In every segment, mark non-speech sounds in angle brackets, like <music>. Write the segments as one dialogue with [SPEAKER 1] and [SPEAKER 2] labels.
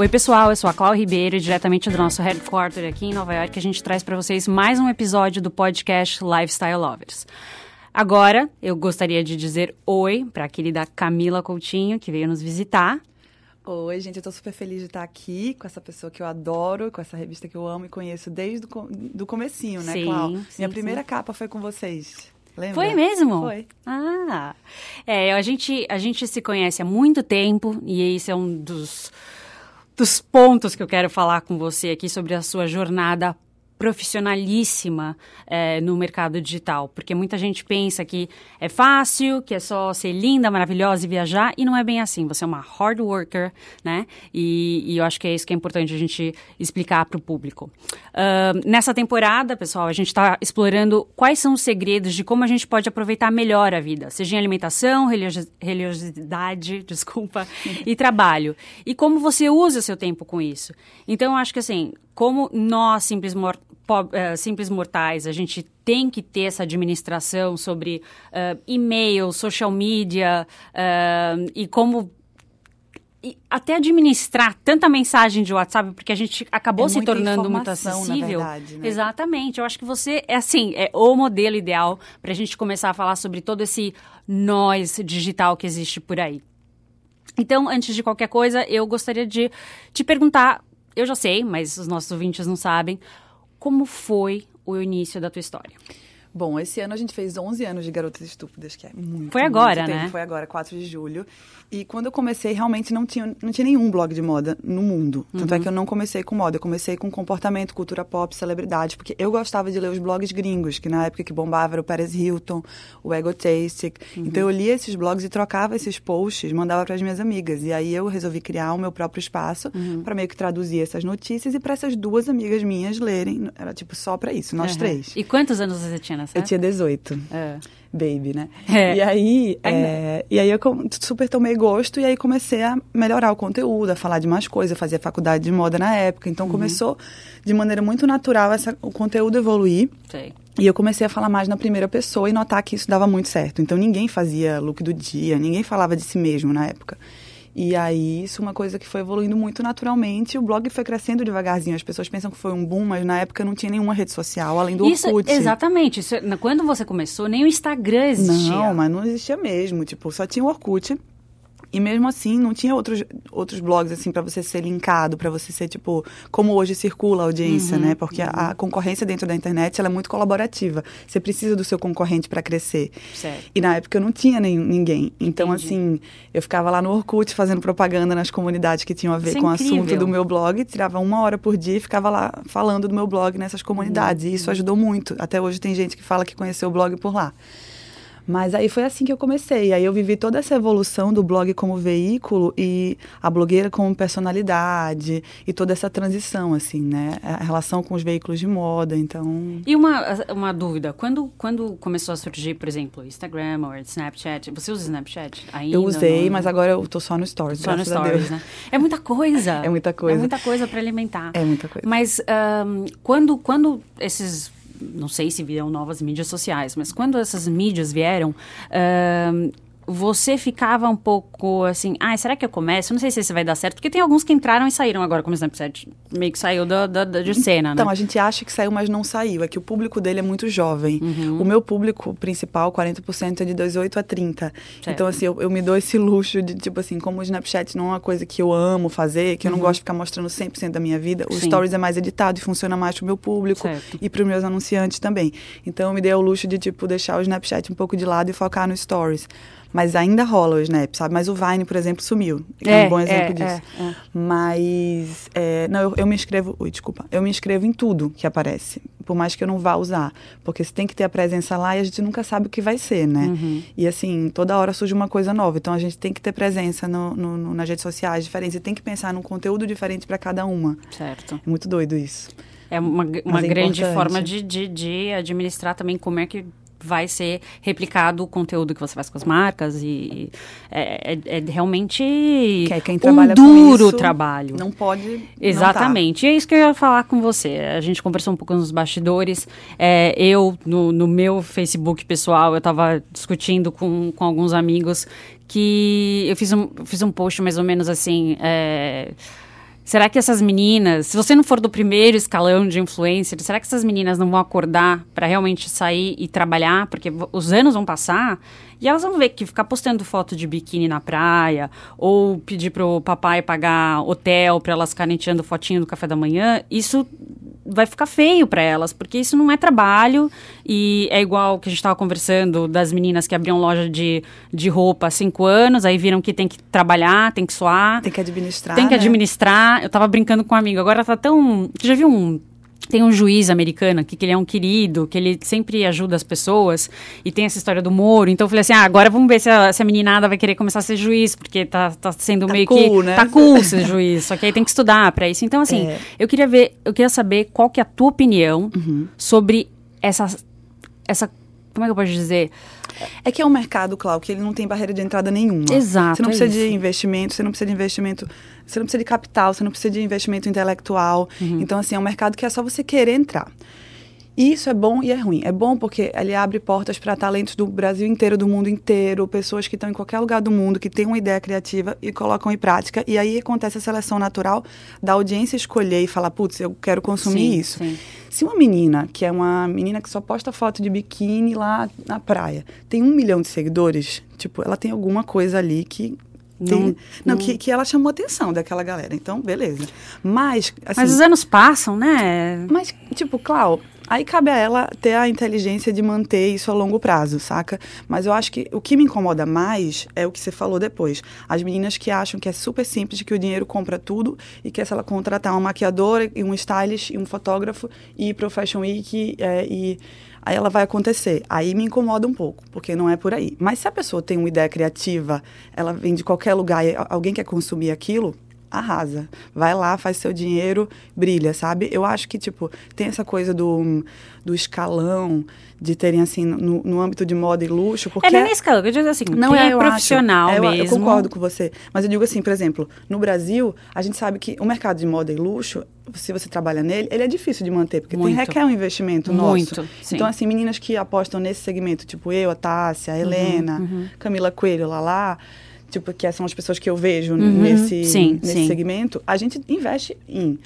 [SPEAKER 1] Oi, pessoal, eu sou a Cláudia Ribeiro diretamente do nosso headquarter aqui em Nova York, a gente traz para vocês mais um episódio do podcast Lifestyle Lovers. Agora, eu gostaria de dizer oi para a querida Camila Coutinho, que veio nos visitar.
[SPEAKER 2] Oi, gente, eu tô super feliz de estar aqui com essa pessoa que eu adoro, com essa revista que eu amo e conheço desde o do comecinho, né,
[SPEAKER 1] sim,
[SPEAKER 2] Clau?
[SPEAKER 1] Sim,
[SPEAKER 2] Minha
[SPEAKER 1] sim.
[SPEAKER 2] primeira capa foi com vocês. Lembra?
[SPEAKER 1] Foi mesmo?
[SPEAKER 2] Foi.
[SPEAKER 1] Ah, é, a gente, a gente se conhece há muito tempo e esse é um dos, dos pontos que eu quero falar com você aqui sobre a sua jornada profissionalíssima é, no mercado digital, porque muita gente pensa que é fácil, que é só ser linda, maravilhosa e viajar, e não é bem assim. Você é uma hard worker, né? E, e eu acho que é isso que é importante a gente explicar para o público. Uh, nessa temporada, pessoal, a gente está explorando quais são os segredos de como a gente pode aproveitar melhor a vida, seja em alimentação, religiosidade, <laughs> desculpa, e trabalho. E como você usa seu tempo com isso. Então, eu acho que assim, como nós, simples, mor uh, simples mortais, a gente tem que ter essa administração sobre uh, e-mail, social media uh, e como e até administrar tanta mensagem de WhatsApp, porque a gente acabou
[SPEAKER 2] é
[SPEAKER 1] se tornando muito acessível.
[SPEAKER 2] Verdade, né?
[SPEAKER 1] Exatamente. Eu acho que você é assim, é o modelo ideal para a gente começar a falar sobre todo esse nós digital que existe por aí. Então, antes de qualquer coisa, eu gostaria de te perguntar, eu já sei, mas os nossos ouvintes não sabem, como foi o início da tua história?
[SPEAKER 2] Bom, esse ano a gente fez 11 anos de Garotas Estúpidas, que é muito
[SPEAKER 1] Foi agora,
[SPEAKER 2] muito
[SPEAKER 1] né?
[SPEAKER 2] Foi agora, 4 de julho. E quando eu comecei, realmente não tinha, não tinha nenhum blog de moda no mundo. Tanto
[SPEAKER 1] Uhum.
[SPEAKER 2] é que eu não comecei com moda, eu comecei com comportamento, cultura pop, celebridade, porque eu gostava de ler os blogs gringos, que na época que bombava era o Paris Hilton, o Egotastic.
[SPEAKER 1] Uhum.
[SPEAKER 2] Então eu lia esses blogs e trocava esses posts, mandava para as minhas amigas. E aí eu resolvi criar o meu próprio espaço
[SPEAKER 1] Uhum.
[SPEAKER 2] para meio que traduzir essas notícias e para essas duas amigas minhas lerem. Era tipo só para isso, nós três.
[SPEAKER 1] E quantos anos você tinha nessa
[SPEAKER 2] Eu tinha 18
[SPEAKER 1] É.
[SPEAKER 2] baby, né?
[SPEAKER 1] É.
[SPEAKER 2] E aí,
[SPEAKER 1] Ainda.
[SPEAKER 2] é, e aí eu super tomei gosto e aí comecei a melhorar o conteúdo, a falar de mais coisas, fazia faculdade de moda na época, então
[SPEAKER 1] Uhum.
[SPEAKER 2] começou de maneira muito natural essa, o conteúdo evoluir.
[SPEAKER 1] Sei.
[SPEAKER 2] E eu comecei a falar mais na primeira pessoa e notar que isso dava muito certo. Então ninguém fazia look do dia, ninguém falava de si mesmo na época. E aí, isso é uma coisa que foi evoluindo muito naturalmente. O blog foi crescendo devagarzinho. As pessoas pensam que foi um boom, mas na época não tinha nenhuma rede social, além do
[SPEAKER 1] Isso,
[SPEAKER 2] Orkut.
[SPEAKER 1] exatamente. Isso, quando você começou, nem o Instagram existia.
[SPEAKER 2] Não, mas não existia mesmo. Tipo, só tinha o Orkut. E mesmo assim, não tinha outros, outros blogs, assim, para você ser linkado, para você ser, tipo, como hoje circula a audiência,
[SPEAKER 1] Uhum,
[SPEAKER 2] né? Porque a, a concorrência dentro da internet, ela é muito colaborativa. Você precisa do seu concorrente para crescer.
[SPEAKER 1] Certo.
[SPEAKER 2] E na época eu não tinha nem, ninguém. Então,
[SPEAKER 1] Entendi.
[SPEAKER 2] assim, eu ficava lá no Orkut fazendo propaganda nas comunidades que tinham a ver
[SPEAKER 1] Isso é
[SPEAKER 2] com o assunto do meu blog. Tirava uma hora por dia e ficava lá falando do meu blog nessas comunidades. E isso ajudou muito. Até hoje tem gente que fala que conheceu o blog por lá. Mas aí foi assim que eu comecei. Aí eu vivi toda essa evolução do blog como veículo e a blogueira como personalidade e toda essa transição, assim, né? A relação com os veículos de moda, então...
[SPEAKER 1] E uma, uma dúvida, quando, quando começou a surgir, por exemplo, Instagram ou Snapchat, você usa Snapchat ainda?
[SPEAKER 2] Eu usei,
[SPEAKER 1] não?
[SPEAKER 2] mas agora eu tô só no Stories,
[SPEAKER 1] Só no Stories, né? <laughs> É muita coisa.
[SPEAKER 2] É muita coisa.
[SPEAKER 1] É muita coisa para alimentar.
[SPEAKER 2] É muita coisa.
[SPEAKER 1] Mas ahn, quando, quando esses. Não sei se viram novas mídias sociais, mas quando essas mídias vieram. ahn, você ficava um pouco assim, ah, será que eu começo? Não sei se esse vai dar certo, porque tem alguns que entraram e saíram agora, como o Snapchat meio que saiu da, da, da- de cena,
[SPEAKER 2] Então,
[SPEAKER 1] né?
[SPEAKER 2] a gente acha que saiu, mas não saiu. É que o público dele é muito jovem.
[SPEAKER 1] Uhum.
[SPEAKER 2] O meu público principal, 40%, é de 18 a 30.
[SPEAKER 1] Certo.
[SPEAKER 2] Então, assim, eu, eu me dou esse luxo de, tipo assim, como o Snapchat não é uma coisa que eu amo fazer, que eu não gosto de ficar mostrando 100% da minha vida, o
[SPEAKER 1] Uhum. Sim.
[SPEAKER 2] Stories é mais editado e funciona mais pro meu público
[SPEAKER 1] Certo.
[SPEAKER 2] e pros meus anunciantes também. Então, eu me dei o luxo de, tipo, deixar o Snapchat um pouco de lado e focar no Stories. Mas ainda rola o Snap, sabe? Mas o Vine, por exemplo, sumiu. É, um bom exemplo disso.
[SPEAKER 1] é, é.
[SPEAKER 2] Mas, é, não, eu, eu me inscrevo, ui, desculpa, eu me inscrevo em tudo que aparece, por mais que eu não vá usar, porque você tem que ter a presença lá e a gente nunca sabe o que vai ser, né?
[SPEAKER 1] Uhum.
[SPEAKER 2] E assim, toda hora surge uma coisa nova, então a gente tem que ter presença no, no- no- nas redes sociais diferentes e tem que pensar num conteúdo diferente para cada uma.
[SPEAKER 1] Certo.
[SPEAKER 2] É muito doido isso.
[SPEAKER 1] É uma, uma
[SPEAKER 2] é
[SPEAKER 1] grande
[SPEAKER 2] importante.
[SPEAKER 1] forma de, de, de administrar também como é que vai ser replicado o conteúdo que você faz com as marcas e é, é- é realmente
[SPEAKER 2] Que é quem
[SPEAKER 1] um
[SPEAKER 2] trabalha com
[SPEAKER 1] duro
[SPEAKER 2] isso,
[SPEAKER 1] trabalho.
[SPEAKER 2] Não pode. não tá.
[SPEAKER 1] Exatamente. E é isso que eu ia falar com você. A gente conversou um pouco nos bastidores. É, eu, no, no meu Facebook pessoal, eu estava discutindo com, com alguns amigos que eu fiz um, fiz um post mais ou menos assim. é, Será que essas meninas, se você não for do primeiro escalão de influencer, será que essas meninas não vão acordar para realmente sair e trabalhar? Porque os anos vão passar e elas vão ver que ficar postando foto de biquíni na praia ou pedir pro papai pagar hotel para elas ficarem tirando fotinho do café da manhã, isso vai ficar feio para elas, porque isso não é trabalho e é igual que a gente estava conversando das meninas que abriam loja de, de roupa há cinco anos, aí viram que tem que trabalhar, tem que suar.
[SPEAKER 2] Tem que administrar.
[SPEAKER 1] Tem que
[SPEAKER 2] né?
[SPEAKER 1] administrar. Eu estava brincando com um amigo, agora tá tão. Você já viu um tem um juiz americano aqui que ele é um querido, que ele sempre ajuda as pessoas e tem essa história do Moro. Então eu falei assim: ah, agora vamos ver se a, se a meninada vai querer começar a ser juiz, porque tá, tá sendo
[SPEAKER 2] tá
[SPEAKER 1] meio
[SPEAKER 2] cool,
[SPEAKER 1] que.
[SPEAKER 2] Né?
[SPEAKER 1] Tá cool ser juiz, só que aí tem que estudar para isso. Então, assim, é. eu queria ver, eu queria saber qual que é a tua opinião uhum. sobre essa. essa como é que eu posso dizer?
[SPEAKER 2] É que é um mercado, Cláudio, que ele não tem barreira de entrada nenhuma.
[SPEAKER 1] Exato.
[SPEAKER 2] Você não precisa
[SPEAKER 1] é
[SPEAKER 2] de investimento, você não precisa de investimento, você não precisa de capital, você não precisa de investimento intelectual. Uhum. Então, assim, é um mercado que é só você querer entrar. E isso é bom e é ruim. É bom porque ele abre portas para talentos do Brasil inteiro, do mundo inteiro, pessoas que estão em qualquer lugar do mundo, que têm uma ideia criativa e colocam em prática. E aí acontece a seleção natural da audiência escolher e falar, putz, eu quero consumir
[SPEAKER 1] sim,
[SPEAKER 2] isso.
[SPEAKER 1] Sim.
[SPEAKER 2] Se uma menina, que é uma menina que só posta foto de biquíni lá na praia, tem um milhão de seguidores, tipo, ela tem alguma coisa ali que tem, não, não, Que, que ela chamou a atenção daquela galera. Então, beleza. Mas. Assim,
[SPEAKER 1] mas os anos passam, né?
[SPEAKER 2] Mas, tipo, Clau, Aí cabe a ela ter a inteligência de manter isso a longo prazo, saca? Mas eu acho que o que me incomoda mais é o que você falou depois. As meninas que acham que é super simples, que o dinheiro compra tudo e que é se ela contratar uma maquiadora e um stylist e um fotógrafo e ir pro Fashion Week é, e aí ela vai acontecer. Aí me incomoda um pouco, porque não é por aí. Mas se a pessoa tem uma ideia criativa, ela vem de qualquer lugar e alguém quer consumir aquilo, arrasa. Vai lá, faz seu dinheiro, brilha, sabe? Eu acho que, tipo, tem essa coisa do, do escalão, de terem, assim, no, no âmbito de moda e luxo, porque...
[SPEAKER 1] É nem escalão, eu digo assim, não é profissional
[SPEAKER 2] acho,
[SPEAKER 1] mesmo.
[SPEAKER 2] É, eu, eu concordo com você. Mas eu digo assim, por exemplo, no Brasil, a gente sabe que o mercado de moda e luxo, se você trabalha nele, ele é difícil de manter, porque tem, requer um investimento
[SPEAKER 1] Muito,
[SPEAKER 2] nosso.
[SPEAKER 1] Sim.
[SPEAKER 2] Então, assim, meninas que apostam nesse segmento, tipo eu, a Tássia, a Helena, uhum, uhum. Camila Coelho, lá lá tipo, que são as pessoas que eu vejo uhum, nesse,
[SPEAKER 1] sim,
[SPEAKER 2] nesse
[SPEAKER 1] sim.
[SPEAKER 2] segmento, a gente investe em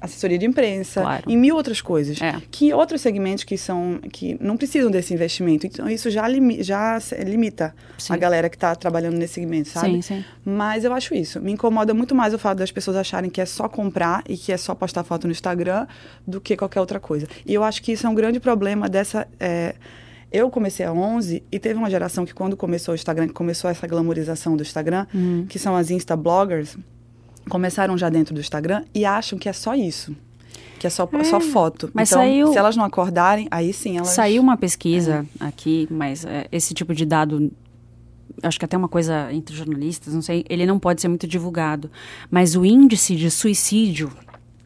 [SPEAKER 2] assessoria de imprensa,
[SPEAKER 1] claro.
[SPEAKER 2] em mil outras coisas.
[SPEAKER 1] É.
[SPEAKER 2] Que outros segmentos que são que não precisam desse investimento. Então isso já, limi, já limita sim. a galera que está trabalhando nesse segmento, sabe?
[SPEAKER 1] Sim, sim.
[SPEAKER 2] Mas eu acho isso. Me incomoda muito mais o fato das pessoas acharem que é só comprar e que é só postar foto no Instagram do que qualquer outra coisa. E eu acho que isso é um grande problema dessa. É, eu comecei a 11 e teve uma geração que quando começou o Instagram, que começou essa glamorização do Instagram,
[SPEAKER 1] uhum.
[SPEAKER 2] que são as Insta-bloggers, começaram já dentro do Instagram e acham que é só isso. Que é só, é, só foto.
[SPEAKER 1] Mas
[SPEAKER 2] então,
[SPEAKER 1] saiu,
[SPEAKER 2] se elas não acordarem, aí sim elas...
[SPEAKER 1] Saiu uma pesquisa é. aqui, mas é, esse tipo de dado acho que até uma coisa entre jornalistas, não sei, ele não pode ser muito divulgado. Mas o índice de suicídio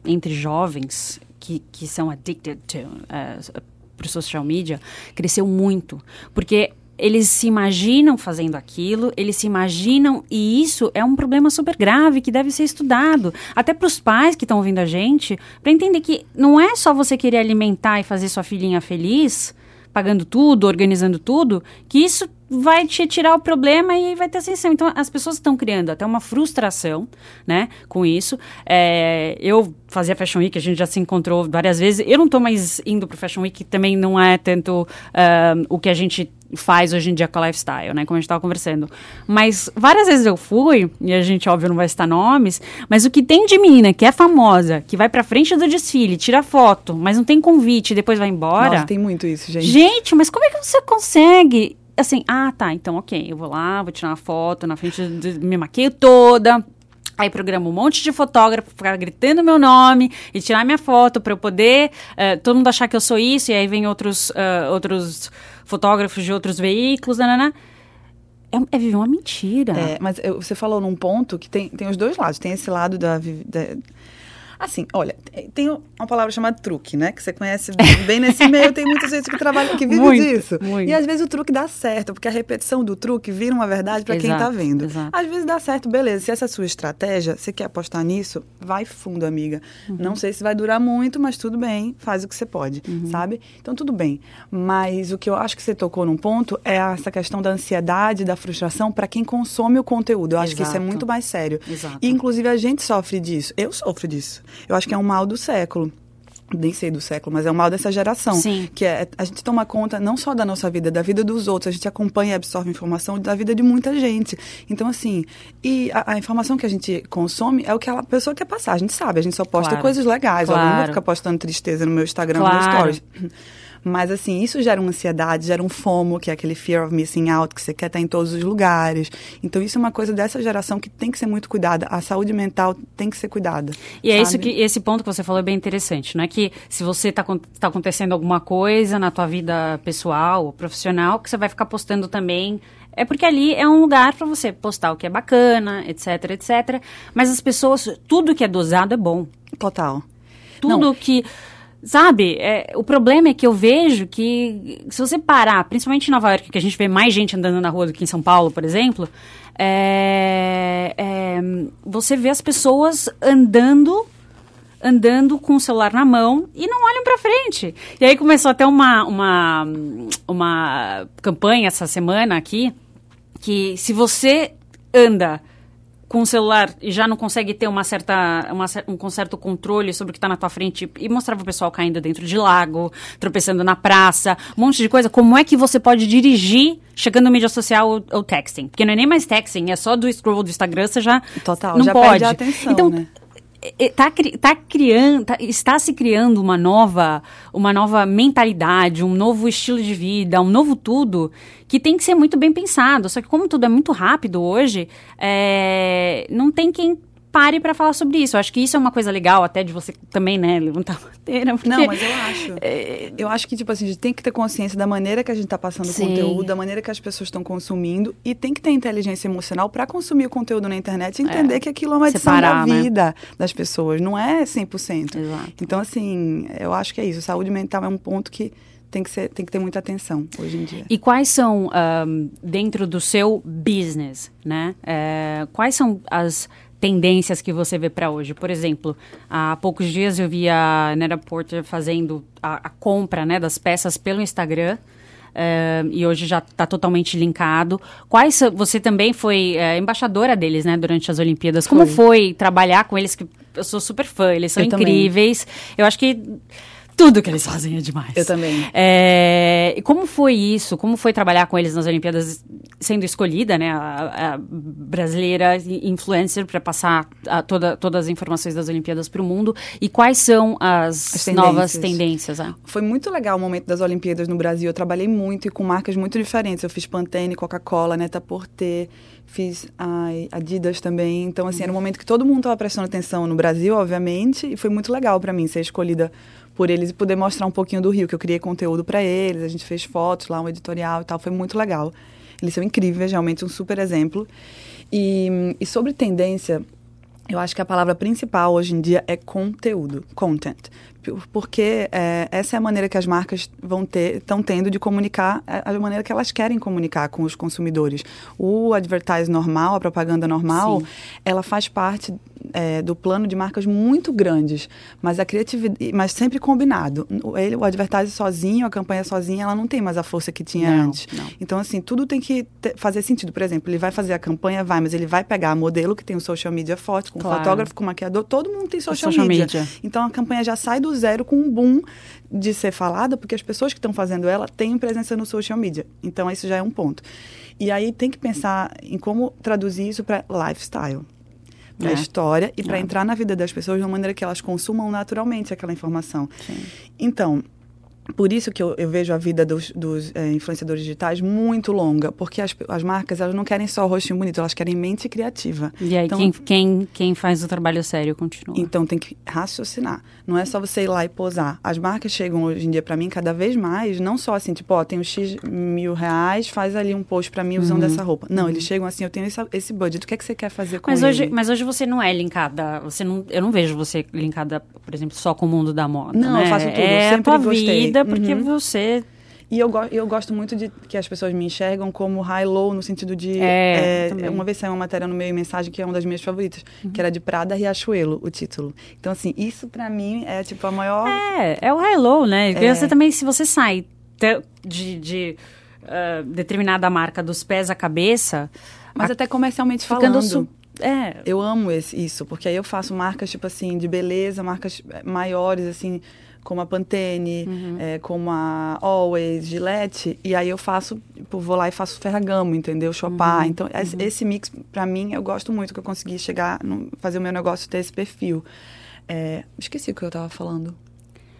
[SPEAKER 1] entre jovens que, que são addicted to, uh, para o social media cresceu muito. Porque eles se imaginam fazendo aquilo, eles se imaginam, e isso é um problema super grave que deve ser estudado. Até para os pais que estão ouvindo a gente, para entender que não é só você querer alimentar e fazer sua filhinha feliz, pagando tudo, organizando tudo, que isso vai te tirar o problema e vai ter ascensão. Então, as pessoas estão criando até uma frustração, né, com isso. É, eu fazia Fashion Week, a gente já se encontrou várias vezes. Eu não estou mais indo para Fashion Week, também não é tanto uh, o que a gente faz hoje em dia com a lifestyle, né, como a gente estava conversando. Mas várias vezes eu fui, e a gente, óbvio, não vai citar nomes, mas o que tem de menina que é famosa, que vai para frente do desfile, tira foto, mas não tem convite e depois vai embora.
[SPEAKER 2] Nossa, tem muito isso, gente.
[SPEAKER 1] Gente, mas como é que você consegue assim, ah, tá, então ok, eu vou lá, vou tirar uma foto na frente, de, me maqueio toda. Aí programa um monte de fotógrafo, ficar gritando meu nome e tirar minha foto para eu poder uh, todo mundo achar que eu sou isso, e aí vem outros, uh, outros fotógrafos de outros veículos, nanana. É, é viver uma mentira.
[SPEAKER 2] É, mas eu, você falou num ponto que tem, tem os dois lados. Tem esse lado da, da Assim, olha, tem uma palavra chamada truque, né? Que você conhece bem nesse meio, tem muita gente que trabalha, que vive
[SPEAKER 1] Muito,
[SPEAKER 2] disso.
[SPEAKER 1] muito.
[SPEAKER 2] E às vezes o truque dá certo, porque a repetição do truque vira uma verdade para quem tá
[SPEAKER 1] Exato,
[SPEAKER 2] vendo.
[SPEAKER 1] exato.
[SPEAKER 2] Às vezes dá certo, beleza. Se essa é a sua estratégia, você quer apostar nisso, vai fundo, amiga.
[SPEAKER 1] Uhum.
[SPEAKER 2] Não sei se vai durar muito, mas tudo bem, faz o que você pode,
[SPEAKER 1] Uhum.
[SPEAKER 2] sabe? Então tudo bem. Mas o que eu acho que você tocou num ponto é essa questão da ansiedade, da frustração para quem consome o conteúdo. Eu acho que isso é
[SPEAKER 1] Exato.
[SPEAKER 2] muito mais sério.
[SPEAKER 1] Exato.
[SPEAKER 2] E, inclusive, a gente sofre disso. Eu sofro disso. Eu acho que é um mal do século. Nem sei do século, mas é um mal dessa geração.
[SPEAKER 1] Sim.
[SPEAKER 2] Que é a gente toma conta não só da nossa vida, da vida dos outros. A gente acompanha e absorve informação da vida de muita gente. Então, assim, e a, a informação que a gente consome é o que a pessoa quer passar. A gente sabe, a gente só posta
[SPEAKER 1] Claro.
[SPEAKER 2] coisas legais. Eu não vou
[SPEAKER 1] Claro.
[SPEAKER 2] ficar postando tristeza no meu Instagram, no meu
[SPEAKER 1] Claro.
[SPEAKER 2] stories. Mas, assim, isso gera uma ansiedade, gera um FOMO, que é aquele fear of missing out, que você quer estar em todos os lugares. Então, isso é uma coisa dessa geração que tem que ser muito cuidada. A saúde mental tem que ser cuidada.
[SPEAKER 1] E é isso
[SPEAKER 2] sabe?
[SPEAKER 1] que esse ponto que você falou é bem interessante, não é que se você está tá acontecendo alguma coisa na tua vida pessoal ou profissional, que você vai ficar postando também. É porque ali é um lugar para você postar o que é bacana, etc, etc. Mas as pessoas, tudo que é dosado é bom.
[SPEAKER 2] Total.
[SPEAKER 1] Tudo
[SPEAKER 2] Não.
[SPEAKER 1] que. Sabe, é, o problema é que eu vejo que se você parar, principalmente em Nova York, que a gente vê mais gente andando na rua do que em São Paulo, por exemplo, é, é, você vê as pessoas andando andando com o celular na mão e não olham pra frente. E aí começou até uma, uma, uma campanha essa semana aqui, que se você anda com o celular e já não consegue ter uma certa, uma um certo controle sobre o que está na tua frente e mostrava o pessoal caindo dentro de lago, tropeçando na praça, um monte de coisa, como é que você pode dirigir chegando no mídia social ou, ou texting? Porque não é nem mais texting, é só do scroll do Instagram, você já
[SPEAKER 2] Total,
[SPEAKER 1] não
[SPEAKER 2] já
[SPEAKER 1] pode.
[SPEAKER 2] atenção,
[SPEAKER 1] então,
[SPEAKER 2] né?
[SPEAKER 1] É, tá, tá criando, tá- está se criando uma nova, uma nova mentalidade, um novo estilo de vida, um novo tudo que tem que ser muito bem pensado. Só que como tudo é muito rápido hoje, é, não tem quem pare para falar sobre isso. Eu acho que isso é uma coisa legal até de você também, né, levantar a bandeira. porque-
[SPEAKER 2] Não, mas eu acho. <laughs> Eu acho que, tipo assim, a gente tem que ter consciência da maneira que a gente tá passando o conteúdo, da maneira que as pessoas estão consumindo, e tem que ter inteligência emocional para consumir o conteúdo na internet e entender que aquilo é uma edição
[SPEAKER 1] Separar,
[SPEAKER 2] da
[SPEAKER 1] né?
[SPEAKER 2] vida das pessoas, não é 100%.
[SPEAKER 1] Exato.
[SPEAKER 2] Então, assim, eu acho que é isso. Saúde mental é um ponto que tem que, ser, tem que ter muita atenção hoje em dia.
[SPEAKER 1] E quais são, ahm, dentro do seu business, né? é, quais são as tendências que você vê para hoje? Por exemplo, há poucos dias eu vi a Nera Porter fazendo a, a compra né, das peças pelo Instagram. é, e hoje já está totalmente linkado. Quais você também foi é, embaixadora deles, né, durante as Olimpíadas? Como foi trabalhar com eles? Que eu sou super fã, eles são
[SPEAKER 2] Eu também.
[SPEAKER 1] incríveis. Eu acho que tudo que eles fazem é demais.
[SPEAKER 2] Eu também.
[SPEAKER 1] É, e como foi isso? Como foi trabalhar com eles nas Olimpíadas, sendo escolhida, né, a, a brasileira influencer para passar a toda, todas as informações das Olimpíadas para o mundo? E quais são as,
[SPEAKER 2] As
[SPEAKER 1] novas
[SPEAKER 2] tendências.
[SPEAKER 1] tendências? ah?
[SPEAKER 2] Foi muito legal o momento das Olimpíadas no Brasil. Eu trabalhei muito e com marcas muito diferentes. Eu fiz Pantene, Coca-Cola, Neta Porter, fiz ai, Adidas também. Então, assim, era um momento que todo mundo estava prestando atenção no Brasil, obviamente, e foi muito legal para mim ser escolhida por eles e poder mostrar um pouquinho do Rio, que eu criei conteúdo para eles. A gente fez fotos lá, um editorial e tal. Foi muito legal. Eles são incríveis, realmente um super exemplo. E, e sobre tendência, eu acho que a palavra principal hoje em dia é conteúdo, content. Por- Porque é, essa é a maneira que as marcas vão ter, estão tendo de comunicar, é a maneira que elas querem comunicar com os consumidores. O advertise normal, a propaganda normal,
[SPEAKER 1] Sim.
[SPEAKER 2] ela faz parte é, do plano de marcas muito grandes, mas a criatividade, mas sempre combinado. O, ele, o advertise sozinho, a campanha sozinha, ela não tem mais a força que tinha
[SPEAKER 1] Não,
[SPEAKER 2] antes.
[SPEAKER 1] não.
[SPEAKER 2] Então, assim, tudo tem que ter- fazer sentido. Por exemplo, ele vai fazer a campanha, vai, mas ele vai pegar a modelo que tem o social media forte, com
[SPEAKER 1] Claro.
[SPEAKER 2] fotógrafo, com maquiador, todo mundo tem social,
[SPEAKER 1] social
[SPEAKER 2] media.
[SPEAKER 1] media.
[SPEAKER 2] Então, a campanha já sai do zero com um boom de ser falada, porque as pessoas que estão fazendo ela têm presença no social media. Então, isso já é um ponto. E aí tem que pensar em como traduzir isso para lifestyle. Para
[SPEAKER 1] É.
[SPEAKER 2] história e para
[SPEAKER 1] É.
[SPEAKER 2] entrar na vida das pessoas de uma maneira que elas consumam naturalmente aquela informação. Então, por isso que eu, eu, vejo a vida dos, dos é, influenciadores digitais muito longa, porque as, as marcas elas não querem só o rostinho bonito, elas querem mente criativa.
[SPEAKER 1] E aí
[SPEAKER 2] então,
[SPEAKER 1] quem, quem, quem faz o trabalho sério continua.
[SPEAKER 2] Então tem que raciocinar. Não é só você ir lá e posar. As marcas chegam hoje em dia para mim cada vez mais, não só assim, tipo, ó, tem os X mil reais, faz ali um post para mim usando uhum. essa roupa. Não, uhum. eles chegam assim, eu tenho esse, esse budget, o que é que você quer fazer com
[SPEAKER 1] mas
[SPEAKER 2] ele?
[SPEAKER 1] Hoje, mas hoje você não é linkada, você não, eu não vejo você linkada, por exemplo, só com o mundo da moda,
[SPEAKER 2] Não,
[SPEAKER 1] né?
[SPEAKER 2] eu faço tudo,
[SPEAKER 1] é
[SPEAKER 2] eu sempre gostei.
[SPEAKER 1] vida, porque
[SPEAKER 2] Uhum.
[SPEAKER 1] você
[SPEAKER 2] E eu, go eu gosto muito de que as pessoas me enxergam como high-low, no sentido de.
[SPEAKER 1] É, também.
[SPEAKER 2] uma vez saiu uma matéria no meio mensagem que é uma das minhas favoritas, que era de Prada Riachuelo, o título. Então, assim, isso pra mim é tipo a maior.
[SPEAKER 1] É, é o high-low, né?
[SPEAKER 2] É.
[SPEAKER 1] você também, se você sai de, de ah, determinada marca dos pés à cabeça,
[SPEAKER 2] Mas
[SPEAKER 1] a-
[SPEAKER 2] até comercialmente falando.
[SPEAKER 1] su- É,
[SPEAKER 2] Eu amo esse, isso, porque aí eu faço marcas, tipo assim, de beleza, marcas maiores, assim, como a Pantene,
[SPEAKER 1] Uhum.
[SPEAKER 2] eh, como a Always, Gillette, e aí eu faço, tipo, vou lá e faço Ferragamo, entendeu? Chopar.
[SPEAKER 1] Uhum.
[SPEAKER 2] Então, esse, esse mix, pra mim, eu gosto muito, que eu consegui chegar, no, fazer o meu negócio ter esse perfil. Eh, esqueci o que eu tava falando.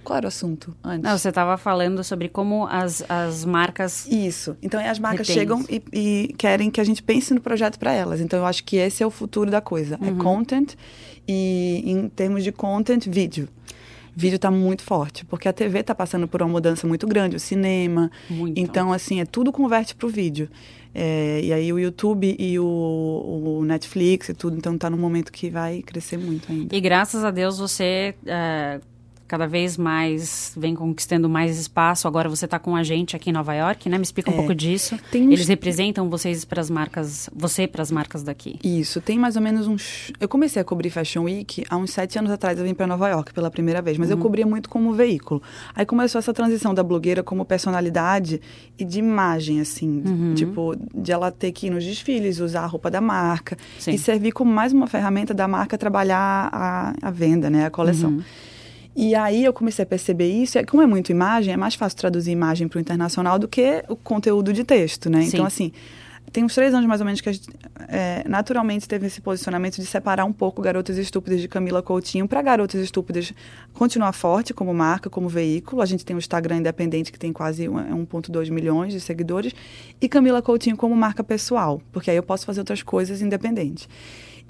[SPEAKER 2] Qual era o assunto antes?
[SPEAKER 1] não, você estava falando sobre como as, as marcas.
[SPEAKER 2] Isso. Então as marcas
[SPEAKER 1] Retém
[SPEAKER 2] chegam e, e querem que a gente pense no projeto para elas. Então eu acho que esse é o futuro da coisa.
[SPEAKER 1] Uhum.
[SPEAKER 2] É content e em termos de content, vídeo. Vídeo está muito forte, porque a TV está passando por uma mudança muito grande, o cinema.
[SPEAKER 1] Muito.
[SPEAKER 2] Então, assim, é tudo converte para o vídeo. É, e aí o YouTube e o, o Netflix e tudo, então está num momento que vai crescer muito ainda.
[SPEAKER 1] E graças a Deus você é, cada vez mais vem conquistando mais espaço. Agora você está com a gente aqui em Nova York, né? Me explica um
[SPEAKER 2] É.
[SPEAKER 1] pouco disso.
[SPEAKER 2] Tem
[SPEAKER 1] Eles representam vocês para as marcas, você para as marcas daqui.
[SPEAKER 2] Isso, tem mais ou menos uns. Eu comecei a cobrir Fashion Week há uns sete anos atrás. Eu vim para Nova York pela primeira vez, mas eu cobria muito como veículo. Aí começou essa transição da blogueira como personalidade e de imagem, assim. Tipo, de ela ter que ir nos desfiles, usar a roupa da marca
[SPEAKER 1] Sim.
[SPEAKER 2] e servir como mais uma ferramenta da marca trabalhar a, a venda, né, a coleção. E aí eu comecei a perceber isso. E como é muito imagem, é mais fácil traduzir imagem para o internacional do que o conteúdo de texto, né?
[SPEAKER 1] Sim.
[SPEAKER 2] Então, assim, tem uns três anos mais ou menos que a gente é, naturalmente teve esse posicionamento de separar um pouco Garotas Estúpidas de Camila Coutinho para Garotas Estúpidas continuar forte como marca, como veículo. A gente tem o Instagram independente que tem quase um- 1,2 milhões de seguidores e Camila Coutinho como marca pessoal, porque aí eu posso fazer outras coisas independente.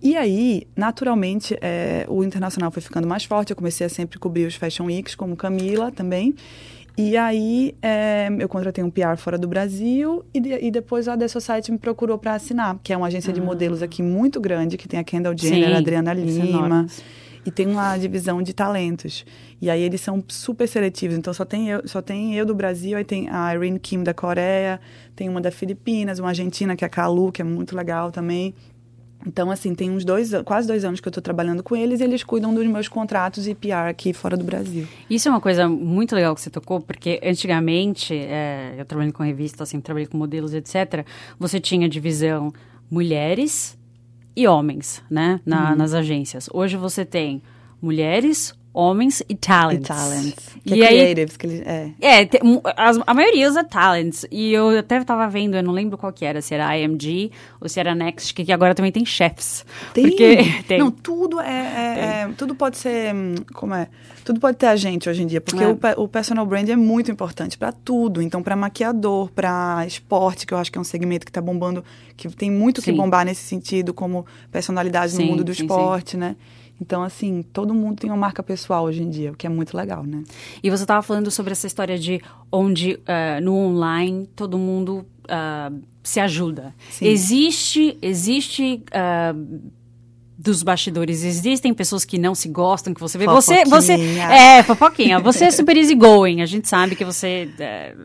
[SPEAKER 2] E aí, naturalmente, é, o internacional foi ficando mais forte. Eu comecei a sempre cobrir os Fashion Weeks, como Camila também. E aí, é, eu contratei um PR fora do Brasil e, de- e depois a The Society me procurou para assinar, que é uma agência de modelos aqui muito grande, que tem a Kendall Jenner,
[SPEAKER 1] Sim,
[SPEAKER 2] a Adriana
[SPEAKER 1] são
[SPEAKER 2] Lima.
[SPEAKER 1] enormes.
[SPEAKER 2] E tem uma divisão de talentos. E aí eles são super seletivos. Então só tem eu, só tem eu do Brasil, aí tem a Irene Kim da Coreia, tem uma da Filipinas, uma argentina que é a Kalu, que é muito legal também. Então, assim, tem uns dois, quase dois anos que eu estou trabalhando com eles e eles cuidam dos meus contratos e PR aqui fora do Brasil.
[SPEAKER 1] Isso é uma coisa muito legal que você tocou, porque antigamente, é, eu trabalhando com revista, assim, trabalhei com modelos, etc., você tinha divisão mulheres e homens, né, na-
[SPEAKER 2] Uhum.
[SPEAKER 1] nas agências. Hoje você tem mulheres, homens e talents.
[SPEAKER 2] E talents. Que
[SPEAKER 1] E
[SPEAKER 2] é
[SPEAKER 1] aí,
[SPEAKER 2] creatives, que eles, é.
[SPEAKER 1] é, te- as- a maioria usa talents. E eu até tava vendo, eu não lembro qual que era, se era IMG ou se era Next, que, que agora também tem chefs.
[SPEAKER 2] Tem.
[SPEAKER 1] Porque <laughs> tem.
[SPEAKER 2] Não, tudo é, é- é- Tudo pode ser. hum, Como é? Tudo pode ter agente hoje em dia, porque
[SPEAKER 1] É.
[SPEAKER 2] o, o personal brand é muito importante para tudo. Então, para maquiador, para esporte, que eu acho que é um segmento que tá bombando, que tem muito que
[SPEAKER 1] Sim.
[SPEAKER 2] bombar nesse sentido, como personalidade
[SPEAKER 1] Sim,
[SPEAKER 2] no mundo do
[SPEAKER 1] sim.
[SPEAKER 2] esporte, né? Então, assim, todo mundo tem uma marca pessoal hoje em dia, o que é muito legal, né?
[SPEAKER 1] E você estava falando sobre essa história de onde eh, no online todo mundo ah, se ajuda.
[SPEAKER 2] Sim.
[SPEAKER 1] Existe, existe ah, dos bastidores, existem pessoas que não se gostam, que você vê. Você, você é fofoquinha. Você é super easygoing. A gente sabe que você é,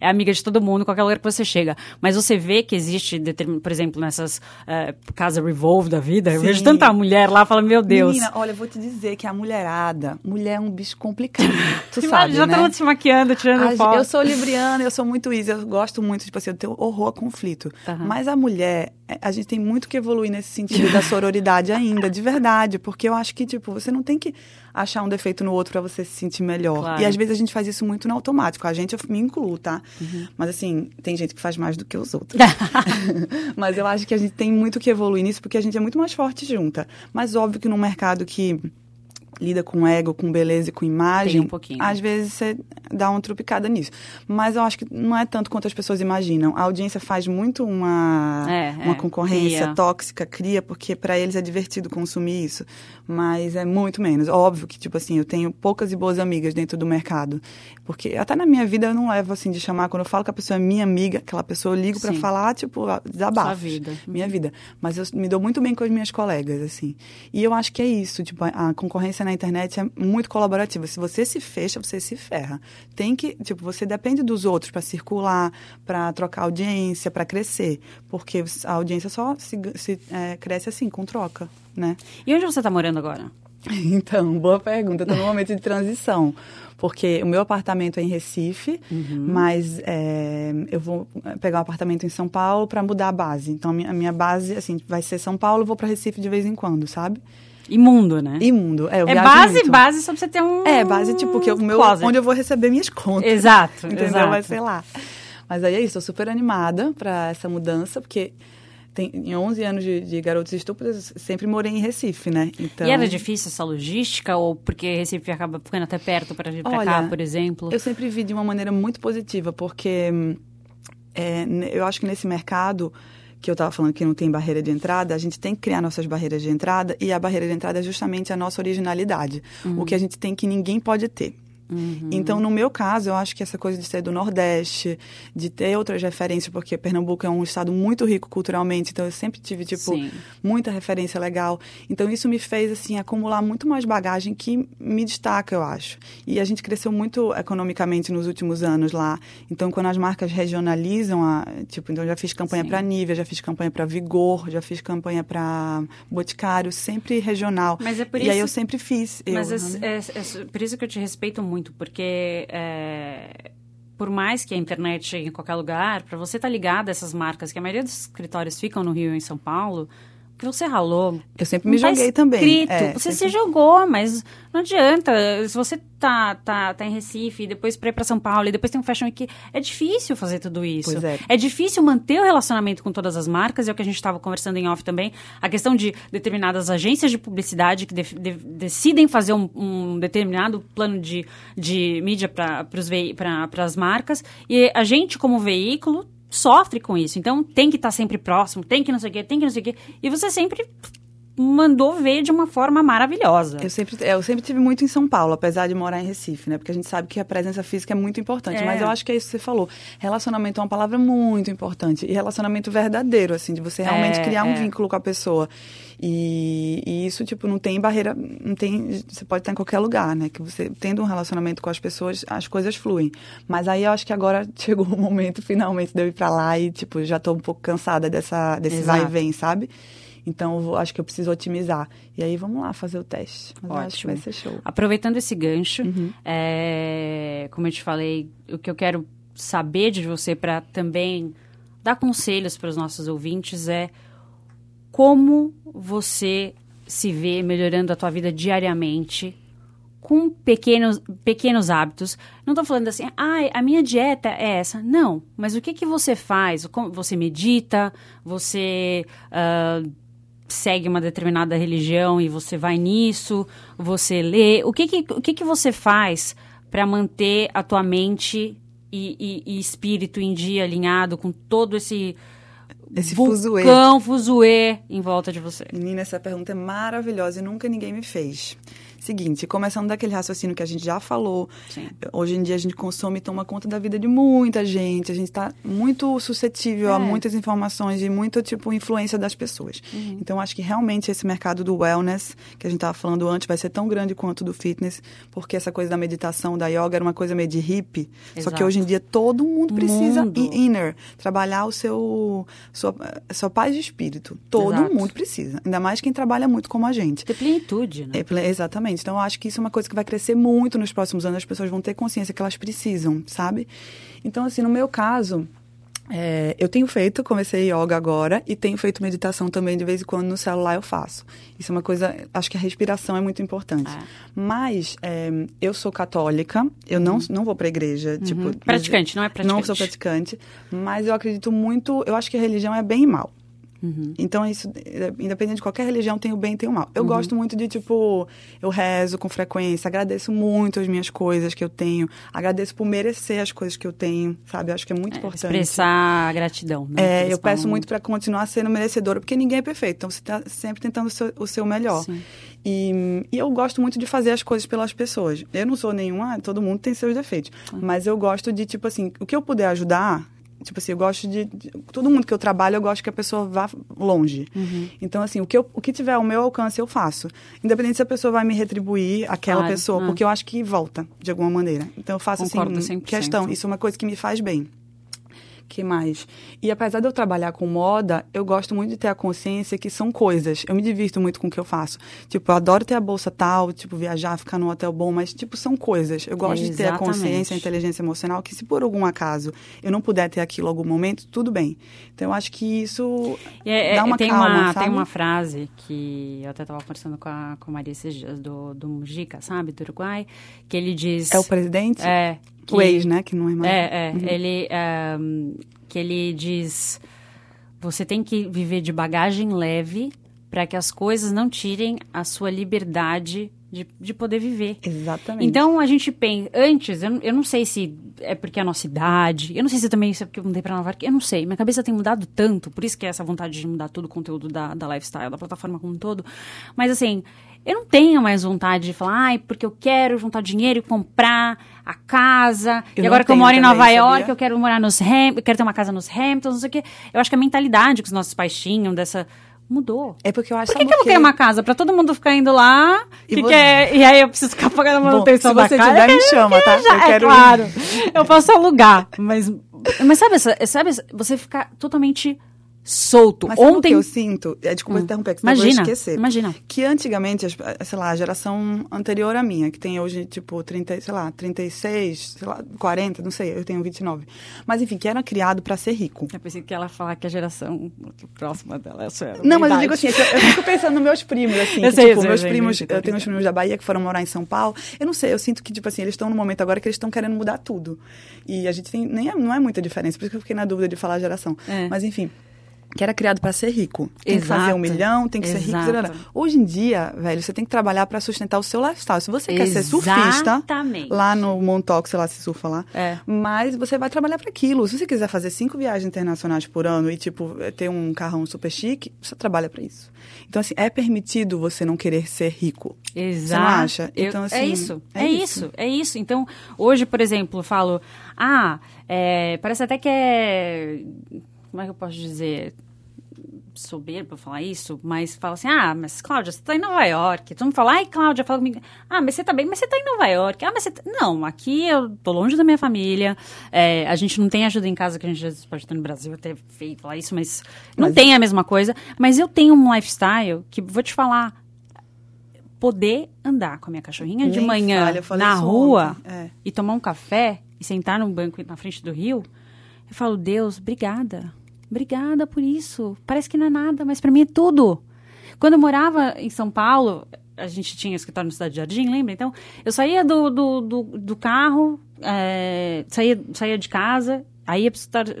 [SPEAKER 1] é amiga de todo mundo, qualquer lugar que você chega. Mas você vê que existe, por exemplo, nessas eh, casa Revolve da vida. Eu
[SPEAKER 2] Sim.
[SPEAKER 1] vejo tanta mulher lá, fala meu Deus.
[SPEAKER 2] Menina, olha, eu vou te dizer que a mulherada, mulher é um bicho complicado. <laughs> Tu sabe,
[SPEAKER 1] já
[SPEAKER 2] né?
[SPEAKER 1] todo mundo se maquiando, tirando
[SPEAKER 2] A-
[SPEAKER 1] foto.
[SPEAKER 2] Eu sou libriana, eu sou muito easy, eu gosto muito, tipo assim, eu tenho horror a conflito.
[SPEAKER 1] Aham.
[SPEAKER 2] Mas a mulher, é, a gente tem muito que evoluir nesse sentido da sororidade ainda, de verdade. Porque eu acho que, tipo, você não tem que achar um defeito no outro pra você se sentir melhor.
[SPEAKER 1] Claro.
[SPEAKER 2] E às vezes a gente faz isso muito no automático. A gente, eu me incluo, tá?
[SPEAKER 1] Uhum.
[SPEAKER 2] Mas assim, tem gente que faz mais do que os outros. <laughs> <laughs> Mas eu acho que a gente tem muito que evoluir nisso, porque a gente é muito mais forte junta. Mas óbvio que num mercado que lida com ego, com beleza e com imagem,
[SPEAKER 1] Tem um pouquinho.
[SPEAKER 2] às vezes você dá uma trupicada nisso. Mas eu acho que não é tanto quanto as pessoas imaginam. A audiência faz muito uma,
[SPEAKER 1] É,
[SPEAKER 2] uma
[SPEAKER 1] é,
[SPEAKER 2] concorrência
[SPEAKER 1] cria.
[SPEAKER 2] tóxica, cria, porque para eles é divertido consumir isso. Mas é muito menos. Óbvio que, tipo assim, eu tenho poucas e boas amigas dentro do mercado. Porque até na minha vida eu não levo assim de chamar. Quando eu falo que a pessoa é minha amiga, aquela pessoa eu ligo para falar, tipo, desabafo.
[SPEAKER 1] Sua vida.
[SPEAKER 2] Minha vida. Mas eu me dou muito bem com as minhas colegas, assim. E eu acho que é isso. Tipo, a, a concorrência na internet é muito colaborativa. Se você se fecha, você se ferra. Tem que, tipo, você depende dos outros para circular, para trocar audiência, para crescer. Porque a audiência só se, se, é, cresce assim, com troca, né?
[SPEAKER 1] E onde você está morando agora? <laughs>
[SPEAKER 2] Então, boa pergunta. Estou num momento de transição. Porque o meu apartamento é em Recife, mas é, eu vou pegar um apartamento em São Paulo para mudar a base. Então, a minha, a minha base, assim, vai ser São Paulo, eu vou para Recife de vez em quando, sabe?
[SPEAKER 1] Imundo, né?
[SPEAKER 2] Imundo. É, eu
[SPEAKER 1] é base,
[SPEAKER 2] muito.
[SPEAKER 1] base só pra você ter um.
[SPEAKER 2] É, base, tipo, que o meu,
[SPEAKER 1] closet.
[SPEAKER 2] onde eu vou receber minhas contas.
[SPEAKER 1] Exato, <laughs>
[SPEAKER 2] Entendeu?
[SPEAKER 1] exato.
[SPEAKER 2] Vai ser lá. Mas aí é isso, eu super animada para essa mudança, porque tem, em 11 anos de, de Garotos Estúpidos, sempre morei em Recife, né? Então,
[SPEAKER 1] E era difícil essa logística? Ou porque Recife acaba ficando até perto para vir pra cá, por exemplo?
[SPEAKER 2] Eu sempre vi de uma maneira muito positiva, porque é, eu acho que nesse mercado que eu estava falando que não tem barreira de entrada, a gente tem que criar nossas barreiras de entrada e a barreira de entrada é justamente a nossa originalidade, o que a gente tem que ninguém pode ter. Então, no meu caso, eu acho que essa coisa de ser do Nordeste, de ter outras referências, porque Pernambuco é um estado muito rico culturalmente, então eu sempre tive, tipo,
[SPEAKER 1] Sim.
[SPEAKER 2] muita referência legal. Então isso me fez assim acumular muito mais bagagem que me destaca, eu acho. E a gente cresceu muito economicamente nos últimos anos lá. Então quando as marcas regionalizam, a, tipo, então eu já fiz campanha para Nivea, já fiz campanha para Vigor, já fiz campanha para Boticário, sempre regional.
[SPEAKER 1] Mas é por
[SPEAKER 2] e aí eu sempre fiz. Eu,
[SPEAKER 1] Mas é,
[SPEAKER 2] né?
[SPEAKER 1] é- é por isso que eu te respeito muito, porque é, por mais que a internet chegue em qualquer lugar, para você estar ligado a essas marcas, que a maioria dos escritórios ficam no Rio e em São Paulo, que você ralou.
[SPEAKER 2] Eu sempre me
[SPEAKER 1] tá
[SPEAKER 2] joguei também.
[SPEAKER 1] escrito.
[SPEAKER 2] É,
[SPEAKER 1] você
[SPEAKER 2] sempre-
[SPEAKER 1] se jogou, mas não adianta. Se você tá, tá, tá em Recife, depois para ir para São Paulo, e depois tem um Fashion Week, é difícil fazer tudo isso.
[SPEAKER 2] Pois é.
[SPEAKER 1] difícil manter o relacionamento com todas as marcas, é o que a gente estava conversando em off também. A questão de determinadas agências de publicidade que def- de- decidem fazer um, um determinado plano de, de mídia para as marcas, e a gente, como veículo, sofre com isso. Então, tem que estar sempre próximo, tem que não sei o quê, tem que não sei o quê. E você sempre mandou ver de uma forma maravilhosa.
[SPEAKER 2] Eu sempre, é, eu sempre tive muito em São Paulo, apesar de morar em Recife, né? Porque a gente sabe que a presença física é muito importante.
[SPEAKER 1] É.
[SPEAKER 2] Mas eu acho que é isso que você falou. Relacionamento é uma palavra muito importante. E relacionamento verdadeiro, assim, de você realmente
[SPEAKER 1] É,
[SPEAKER 2] criar um
[SPEAKER 1] é.
[SPEAKER 2] vínculo com a pessoa. E, e isso, tipo, não tem barreira, não tem. Você pode estar em qualquer lugar, né? Que você, tendo um relacionamento com as pessoas, as coisas fluem. Mas aí eu acho que agora <laughs> chegou o momento, finalmente, de eu ir pra lá e, tipo, já tô um pouco cansada dessa, desse
[SPEAKER 1] Exato.
[SPEAKER 2] vai e vem, sabe? Então, acho que eu preciso otimizar. E aí, vamos lá fazer o teste. Mas eu acho que
[SPEAKER 1] Ótimo.
[SPEAKER 2] vai ser show.
[SPEAKER 1] Aproveitando esse gancho,
[SPEAKER 2] Uhum.
[SPEAKER 1] é, como eu te falei, o que eu quero saber de você para também dar conselhos para os nossos ouvintes é como você se vê melhorando a tua vida diariamente com pequenos, pequenos hábitos. Não estou falando assim, ah, a minha dieta é essa. Não, mas o que, que você faz? Você medita? Você ah, segue uma determinada religião e você vai nisso? Você lê? O que, que, o que, que você faz para manter a tua mente e, e- e espírito em dia alinhado com todo esse...
[SPEAKER 2] Esse fuzuê.
[SPEAKER 1] vulcão, fuzuê em volta de você?
[SPEAKER 2] Menina, essa pergunta é maravilhosa e nunca ninguém me fez. Seguinte, começando daquele raciocínio que a gente já falou,
[SPEAKER 1] Sim.
[SPEAKER 2] hoje em dia a gente consome e toma conta da vida de muita gente, a gente está muito suscetível a
[SPEAKER 1] É.
[SPEAKER 2] muitas informações e muita, tipo, influência das pessoas.
[SPEAKER 1] Uhum.
[SPEAKER 2] Então, acho que realmente esse mercado do wellness, que a gente estava falando antes, vai ser tão grande quanto do fitness, porque essa coisa da meditação, da yoga, era uma coisa meio de hippie, só que
[SPEAKER 1] Exato.
[SPEAKER 2] hoje em dia todo mundo precisa
[SPEAKER 1] Mundo.
[SPEAKER 2] inner, trabalhar o seu sua, sua paz de espírito. Todo
[SPEAKER 1] Exato.
[SPEAKER 2] mundo precisa, ainda mais quem trabalha muito como a gente.
[SPEAKER 1] Ter plenitude, né?
[SPEAKER 2] É, ple- Então, eu acho que isso é uma coisa que vai crescer muito nos próximos anos. As pessoas vão ter consciência que elas precisam, sabe? Então, assim, no meu caso, é, eu tenho feito, comecei yoga agora e tenho feito meditação também de vez em quando no celular eu faço. Isso é uma coisa, acho que a respiração é muito importante.
[SPEAKER 1] É.
[SPEAKER 2] Mas é, eu sou católica, eu não, não vou pra igreja, tipo,
[SPEAKER 1] Uhum. Praticante, não é praticante.
[SPEAKER 2] não sou praticante, mas eu acredito muito, eu acho que a religião é bem e mal. Uhum. Então, isso, independente de qualquer religião, tem o bem e tem o mal. Eu uhum. gosto muito de, tipo, eu rezo com frequência, agradeço muito as minhas coisas que eu tenho, agradeço por merecer as coisas que eu tenho, sabe? Eu acho que é muito é, importante.
[SPEAKER 1] Expressar gratidão, né?
[SPEAKER 2] É, eu peço muito para continuar sendo merecedora, porque ninguém é perfeito, então você está sempre tentando o seu, o seu melhor. E, e, eu gosto muito de fazer as coisas pelas pessoas. Eu não sou nenhuma, todo mundo tem seus defeitos, uhum. mas eu gosto de, tipo assim, o que eu puder ajudar, Tipo assim, eu gosto de, de, Todo mundo que eu trabalho, eu gosto que a pessoa vá longe. Uhum. Então, assim, o que, eu, o que tiver ao meu alcance, eu faço. Independente se a pessoa vai me retribuir, aquela claro. pessoa, uhum. porque eu acho que volta, de alguma maneira. Então, eu faço, Concordo assim, 100%. questão. Isso é uma coisa que me faz bem que mais? E apesar de eu trabalhar com moda, eu gosto muito de ter a consciência que são coisas. Eu me divirto muito com o que eu faço. Tipo, eu adoro ter a bolsa tal, tipo, viajar, ficar num hotel bom, mas, tipo, são coisas. Eu gosto de ter a consciência, a inteligência emocional, que se por algum acaso eu não puder ter aquilo em algum momento, tudo bem. Então, eu acho que isso é, dá uma
[SPEAKER 1] tem
[SPEAKER 2] calma,
[SPEAKER 1] uma,
[SPEAKER 2] sabe?
[SPEAKER 1] Tem uma frase que eu até estava conversando com a, com a Maria do, do Mujica, sabe, do Uruguai, que ele diz...
[SPEAKER 2] É o presidente?
[SPEAKER 1] É,
[SPEAKER 2] que, o ex, né? Que não é mais.
[SPEAKER 1] É, é. Uhum. Ele. Um, que ele diz. Você tem que viver de bagagem leve para que as coisas não tirem a sua liberdade de, de poder viver.
[SPEAKER 2] Exatamente.
[SPEAKER 1] Então a gente pensa. Antes, eu, eu não sei se é porque é a nossa idade, eu não sei se também isso é porque eu mudei para Nova York, eu não sei. Minha cabeça tem mudado tanto, por isso que é essa vontade de mudar todo o conteúdo da, da lifestyle, da plataforma como um todo. Mas assim, eu não tenho mais vontade de falar, ai, porque eu quero juntar dinheiro e comprar a casa. Eu e agora que eu moro em Nova York, eu quero morar nos Ham, eu quero ter uma casa nos Hamptons, não sei o quê. Eu acho que a mentalidade que os nossos pais tinham dessa mudou.
[SPEAKER 2] É porque eu acho
[SPEAKER 1] Por que, que eu não tenho uma casa? Pra todo mundo ficar indo lá. E, que você... quer, e aí eu preciso ficar pagando manutenção
[SPEAKER 2] Bom, se você tiver, me chama, tá?
[SPEAKER 1] Já, eu é quero claro. Eu posso alugar. Mas, mas sabe, sabe, você ficar totalmente solto.
[SPEAKER 2] Mas
[SPEAKER 1] Ontem
[SPEAKER 2] eu sinto, é desculpa hum. interromper, que
[SPEAKER 1] imagina,
[SPEAKER 2] eu esquecer.
[SPEAKER 1] Imagina.
[SPEAKER 2] Que antigamente, sei lá, a geração anterior à minha, que tem hoje tipo 30, sei lá, 36, sei lá, 40, não sei, eu tenho 29. Mas enfim, que era criado para ser rico.
[SPEAKER 1] Eu pensei que ela falar que a geração próxima dela essa era
[SPEAKER 2] Não, mas eu digo assim, eu fico pensando nos meus primos assim, <laughs>
[SPEAKER 1] eu
[SPEAKER 2] que,
[SPEAKER 1] sei,
[SPEAKER 2] tipo,
[SPEAKER 1] eu
[SPEAKER 2] meus
[SPEAKER 1] sei,
[SPEAKER 2] primos,
[SPEAKER 1] gente,
[SPEAKER 2] eu tenho uns primos da Bahia que foram morar em São Paulo. Eu não sei, eu sinto que tipo assim, eles estão no momento agora que eles estão querendo mudar tudo. E a gente tem nem é, não é muita diferença, por isso que eu fiquei na dúvida de falar geração. É. Mas enfim, que era criado para ser rico. Tem Exato. que fazer um milhão, tem que Exato. ser rico. Hoje em dia, velho, você tem que trabalhar para sustentar o seu lifestyle. Se você quer ser surfista, lá no Montauk, sei lá, se surfa lá,
[SPEAKER 1] é.
[SPEAKER 2] mas você vai trabalhar para aquilo. Se você quiser fazer cinco viagens internacionais por ano e, tipo, ter um carrão super chique, você trabalha para isso. Então, assim, é permitido você não querer ser rico.
[SPEAKER 1] Exato.
[SPEAKER 2] Você não acha?
[SPEAKER 1] Então, assim, é isso. É, é isso. isso. É isso. Então, hoje, por exemplo, eu falo, ah, é, parece até que é como é que eu posso dizer? Soberba falar isso, mas fala assim: ah, mas Cláudia, você está em Nova York. Todo mundo fala, ai, Cláudia, fala comigo. Ah, mas você está bem, mas você está em Nova York. Ah, mas você. Tá... Não, aqui eu tô longe da minha família. É, a gente não tem ajuda em casa que a gente pode ter no Brasil, até feio falar isso, mas não mas... tem a mesma coisa. Mas eu tenho um lifestyle que, vou te falar, poder andar com a minha cachorrinha de manhã fala, na rua é. e tomar um café e sentar num banco na frente do rio. Eu falo, Deus, obrigada. Obrigada por isso. Parece que não é nada, mas para mim é tudo. Quando eu morava em São Paulo, a gente tinha escritório no Cidade de Jardim, lembra? Então, eu saía do, do, do, do carro, é, saía, saía de casa, aí ia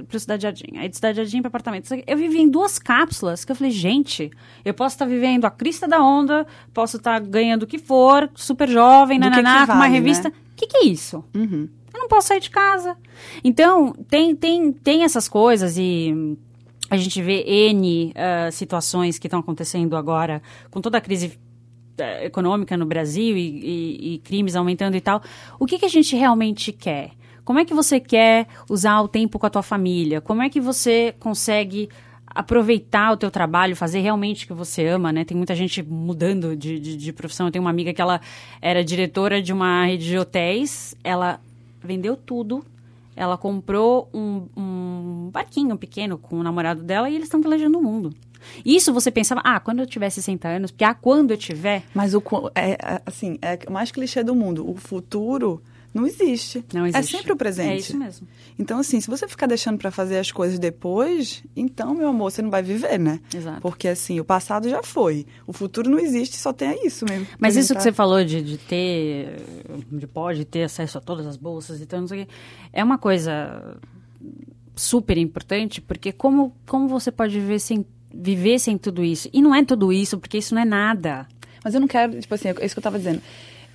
[SPEAKER 1] para Cidade de Jardim, aí de Cidade de Jardim para apartamento. Eu vivia em duas cápsulas, que eu falei, gente, eu posso estar tá vivendo a crista da onda, posso estar tá ganhando o que for, super jovem, nananá, com uma revista. O né? que, que é isso?
[SPEAKER 2] Uhum
[SPEAKER 1] não posso sair de casa. Então, tem, tem, tem essas coisas e a gente vê N uh, situações que estão acontecendo agora com toda a crise uh, econômica no Brasil e, e, e, crimes aumentando e tal. O que, que a gente realmente quer? Como é que você quer usar o tempo com a tua família? Como é que você consegue aproveitar o teu trabalho, fazer realmente o que você ama, né? Tem muita gente mudando de, de, de, profissão. Eu tenho uma amiga que ela era diretora de uma rede de hotéis, ela vendeu tudo. Ela comprou um, um barquinho pequeno com o namorado dela e eles estão viajando o mundo. Isso você pensava, ah, quando eu tiver 60 anos, porque ah, quando eu tiver.
[SPEAKER 2] Mas o é, é assim, é o mais clichê do mundo. O futuro não existe.
[SPEAKER 1] Não
[SPEAKER 2] é
[SPEAKER 1] existe.
[SPEAKER 2] É sempre o presente. É
[SPEAKER 1] isso mesmo.
[SPEAKER 2] Então, assim, se você ficar deixando para fazer as coisas depois, então, meu amor, você não vai viver, né?
[SPEAKER 1] Exato.
[SPEAKER 2] Porque, assim, o passado já foi. O futuro não existe, só tem isso mesmo.
[SPEAKER 1] Mas isso que você falou de, de ter, de pode ter acesso a todas as bolsas e tal, não sei o quê, é uma coisa super importante, porque como, como você pode viver sem viver sem tudo isso. E não é tudo isso, porque isso não é nada.
[SPEAKER 2] Mas eu não quero, tipo assim, é isso que eu tava dizendo.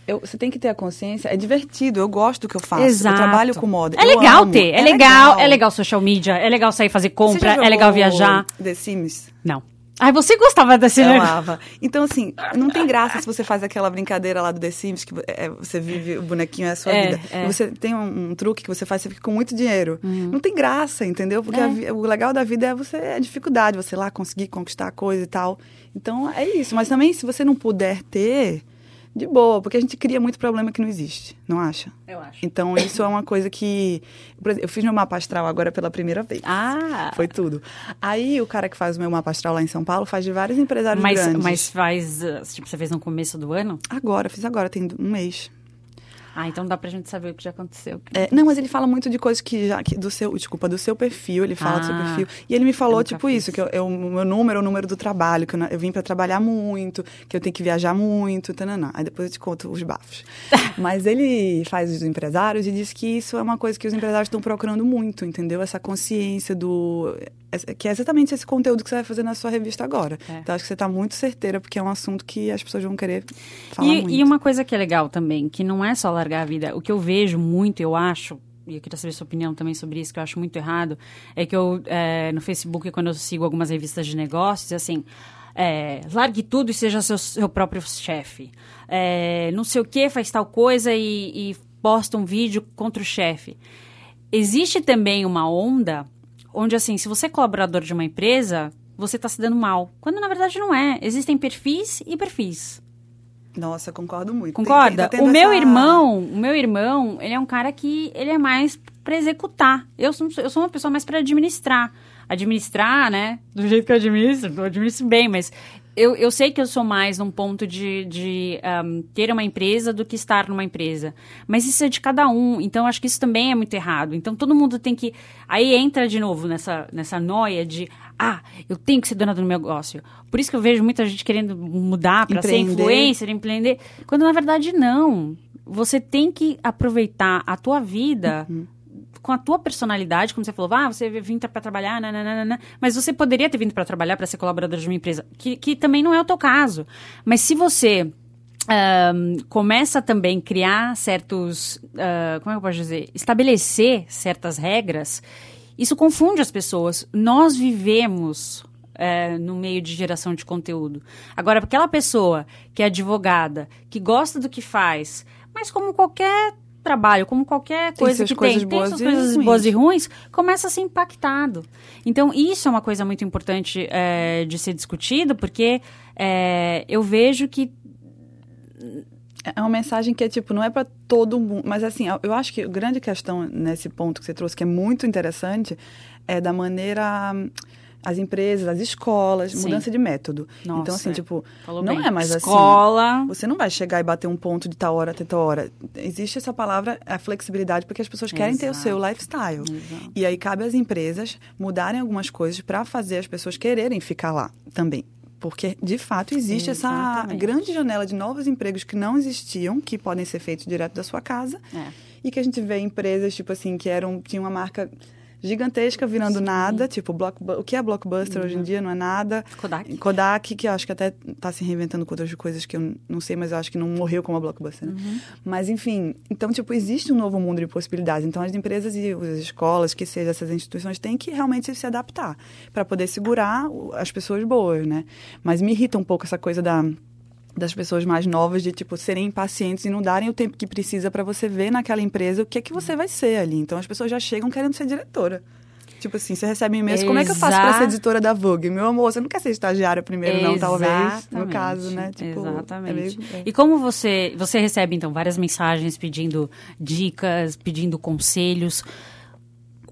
[SPEAKER 2] Eu, você tem que ter a consciência, é divertido, eu gosto do que eu faço.
[SPEAKER 1] Exato.
[SPEAKER 2] Eu trabalho com moda.
[SPEAKER 1] É legal
[SPEAKER 2] amo,
[SPEAKER 1] ter, é, legal, é legal social media, é legal sair fazer compra, é legal viajar.
[SPEAKER 2] The Sims?
[SPEAKER 1] Não. Ai, você gostava desse
[SPEAKER 2] Eu amava. Então, assim, não tem graça se você faz aquela brincadeira lá do The Sims, que é, você vive, o bonequinho é a sua
[SPEAKER 1] É,
[SPEAKER 2] vida.
[SPEAKER 1] é.
[SPEAKER 2] Você tem um, um truque que você faz, você fica com muito dinheiro. Não tem graça, entendeu? Porque
[SPEAKER 1] É.
[SPEAKER 2] a vi- o legal da vida é você, é a dificuldade, você lá conseguir conquistar a coisa e tal. Então, é isso. Mas também, se você não puder ter, de boa, porque a gente cria muito problema que não existe, não acha?
[SPEAKER 1] Eu acho.
[SPEAKER 2] Então, isso é uma coisa que. por exemplo, Eu fiz meu mapa astral agora pela primeira vez.
[SPEAKER 1] Ah,
[SPEAKER 2] Foi tudo. Aí o cara que faz o meu mapa astral lá em São Paulo faz de vários empresários
[SPEAKER 1] mas,
[SPEAKER 2] grandes.
[SPEAKER 1] mas faz, uh, tipo, você fez no começo do ano?
[SPEAKER 2] Agora, fiz agora, tem um mês.
[SPEAKER 1] Ah, então dá pra gente saber o que já aconteceu.
[SPEAKER 2] É, não, mas ele fala muito de coisas que já. Que do seu, desculpa, do seu perfil, ele fala do seu
[SPEAKER 1] Ah,
[SPEAKER 2] perfil. E ele me falou, tipo,
[SPEAKER 1] fiz.
[SPEAKER 2] isso, que eu, eu- o meu número é o número do trabalho, que eu, eu vim pra trabalhar muito, que eu tenho que viajar muito, tananã. Aí depois eu te conto os bafos. <laughs> mas ele faz os empresários e diz que isso é uma coisa que os empresários estão procurando muito, entendeu? Essa consciência do. Que é exatamente esse conteúdo que você vai fazer na sua revista agora.
[SPEAKER 1] É.
[SPEAKER 2] Então acho que você tá muito certeira, porque é um assunto que as pessoas vão querer falar muito.
[SPEAKER 1] E, e uma coisa que é legal também, que não é só largar a vida. O que eu vejo muito, eu acho, e eu queria saber sua opinião também sobre isso, que eu acho muito errado, é que eu, é, no Facebook, quando eu sigo algumas revistas de negócios, assim, é, largue tudo e seja seu, seu próprio chefe. É, não sei o que, faz tal coisa e, e posta um vídeo contra o chefe. Existe também uma onda onde, assim, se você é colaborador de uma empresa, você está se dando mal. Quando na verdade não é. Existem perfis e perfis.
[SPEAKER 2] Nossa, concordo muito.
[SPEAKER 1] Concorda?
[SPEAKER 2] Tem-
[SPEAKER 1] o meu
[SPEAKER 2] essa-
[SPEAKER 1] irmão, o meu irmão, ele é um cara que ele é mais para executar. Eu sou, eu sou uma pessoa mais para administrar. Administrar, né? Do jeito que eu administro, eu administro bem, mas eu, eu sei que eu sou mais num ponto de, de ahm, ter uma empresa do que estar numa empresa. Mas isso é de cada um, então acho que isso também é muito errado. Então todo mundo tem que. Aí entra de novo nessa, nessa noia de. Ah, eu tenho que ser dona do meu negócio. Por isso que eu vejo muita gente querendo mudar para ser influencer, empreender. Quando na verdade não. Você tem que aproveitar a tua vida com a tua personalidade, como você falou, ah, você vim para trabalhar, nananana, mas você poderia ter vindo para trabalhar para ser colaborador de uma empresa, que, que também não é o teu caso. Mas se você ahn, começa também a criar certos, ah, como é que eu posso dizer, estabelecer certas regras, isso confunde as pessoas. Nós vivemos é, no meio de geração de conteúdo. Agora, aquela pessoa que é advogada, que gosta do que faz, mas como qualquer trabalho, como qualquer coisa que tem, tem suas coisas boas e ruins, começa a ser impactado. Então, isso é uma coisa muito importante é, de ser discutido, porque é, eu vejo que
[SPEAKER 2] É uma mensagem que é tipo, não é para todo mundo. Mas assim, eu acho que a grande questão nesse ponto que você trouxe, que é muito interessante, é da maneira. As empresas, as escolas,
[SPEAKER 1] Sim.
[SPEAKER 2] mudança de método.
[SPEAKER 1] Nossa,
[SPEAKER 2] então, assim,
[SPEAKER 1] é.
[SPEAKER 2] tipo,
[SPEAKER 1] falou
[SPEAKER 2] não
[SPEAKER 1] bem.
[SPEAKER 2] é mais
[SPEAKER 1] escola,
[SPEAKER 2] assim. Você não vai chegar e bater um ponto de tal hora até tal hora. Existe essa palavra, a flexibilidade, porque as pessoas querem ter o seu
[SPEAKER 1] Exato.
[SPEAKER 2] lifestyle.
[SPEAKER 1] Exato.
[SPEAKER 2] E aí cabe às empresas mudarem algumas coisas para fazer as pessoas quererem ficar lá também. Porque, de fato, existe essa grande janela de novos empregos que não existiam, que podem ser feitos direto da sua casa.
[SPEAKER 1] É.
[SPEAKER 2] E que a gente vê empresas, tipo assim, que eram, tinham uma marca gigantesca virando nada. Tipo, blockbu- o que é blockbuster hoje em dia não é nada.
[SPEAKER 1] Kodak.
[SPEAKER 2] Kodak, que eu acho que até está se reinventando com outras coisas que eu não sei, mas eu acho que não morreu como a Blockbuster. né?
[SPEAKER 1] Uhum.
[SPEAKER 2] Mas, enfim, então, tipo, existe um novo mundo de possibilidades. Então, as empresas e as escolas, que sejam essas instituições, têm que realmente se adaptar para poder segurar as pessoas boas, né? Mas me irrita um pouco essa coisa da das pessoas mais novas de tipo serem impacientes e não darem o tempo que precisa para você ver naquela empresa o que é que você vai ser ali. Então as pessoas já chegam querendo ser diretora. Tipo assim, você recebe um e-mail, como é que eu faço para ser editora da Vogue? Meu amor, você não quer ser estagiária primeiro, não, talvez, no
[SPEAKER 1] Exatamente,
[SPEAKER 2] caso, né? Tipo,
[SPEAKER 1] Exatamente.
[SPEAKER 2] é meio- é.
[SPEAKER 1] E como você, você recebe, então, várias mensagens pedindo dicas, pedindo conselhos.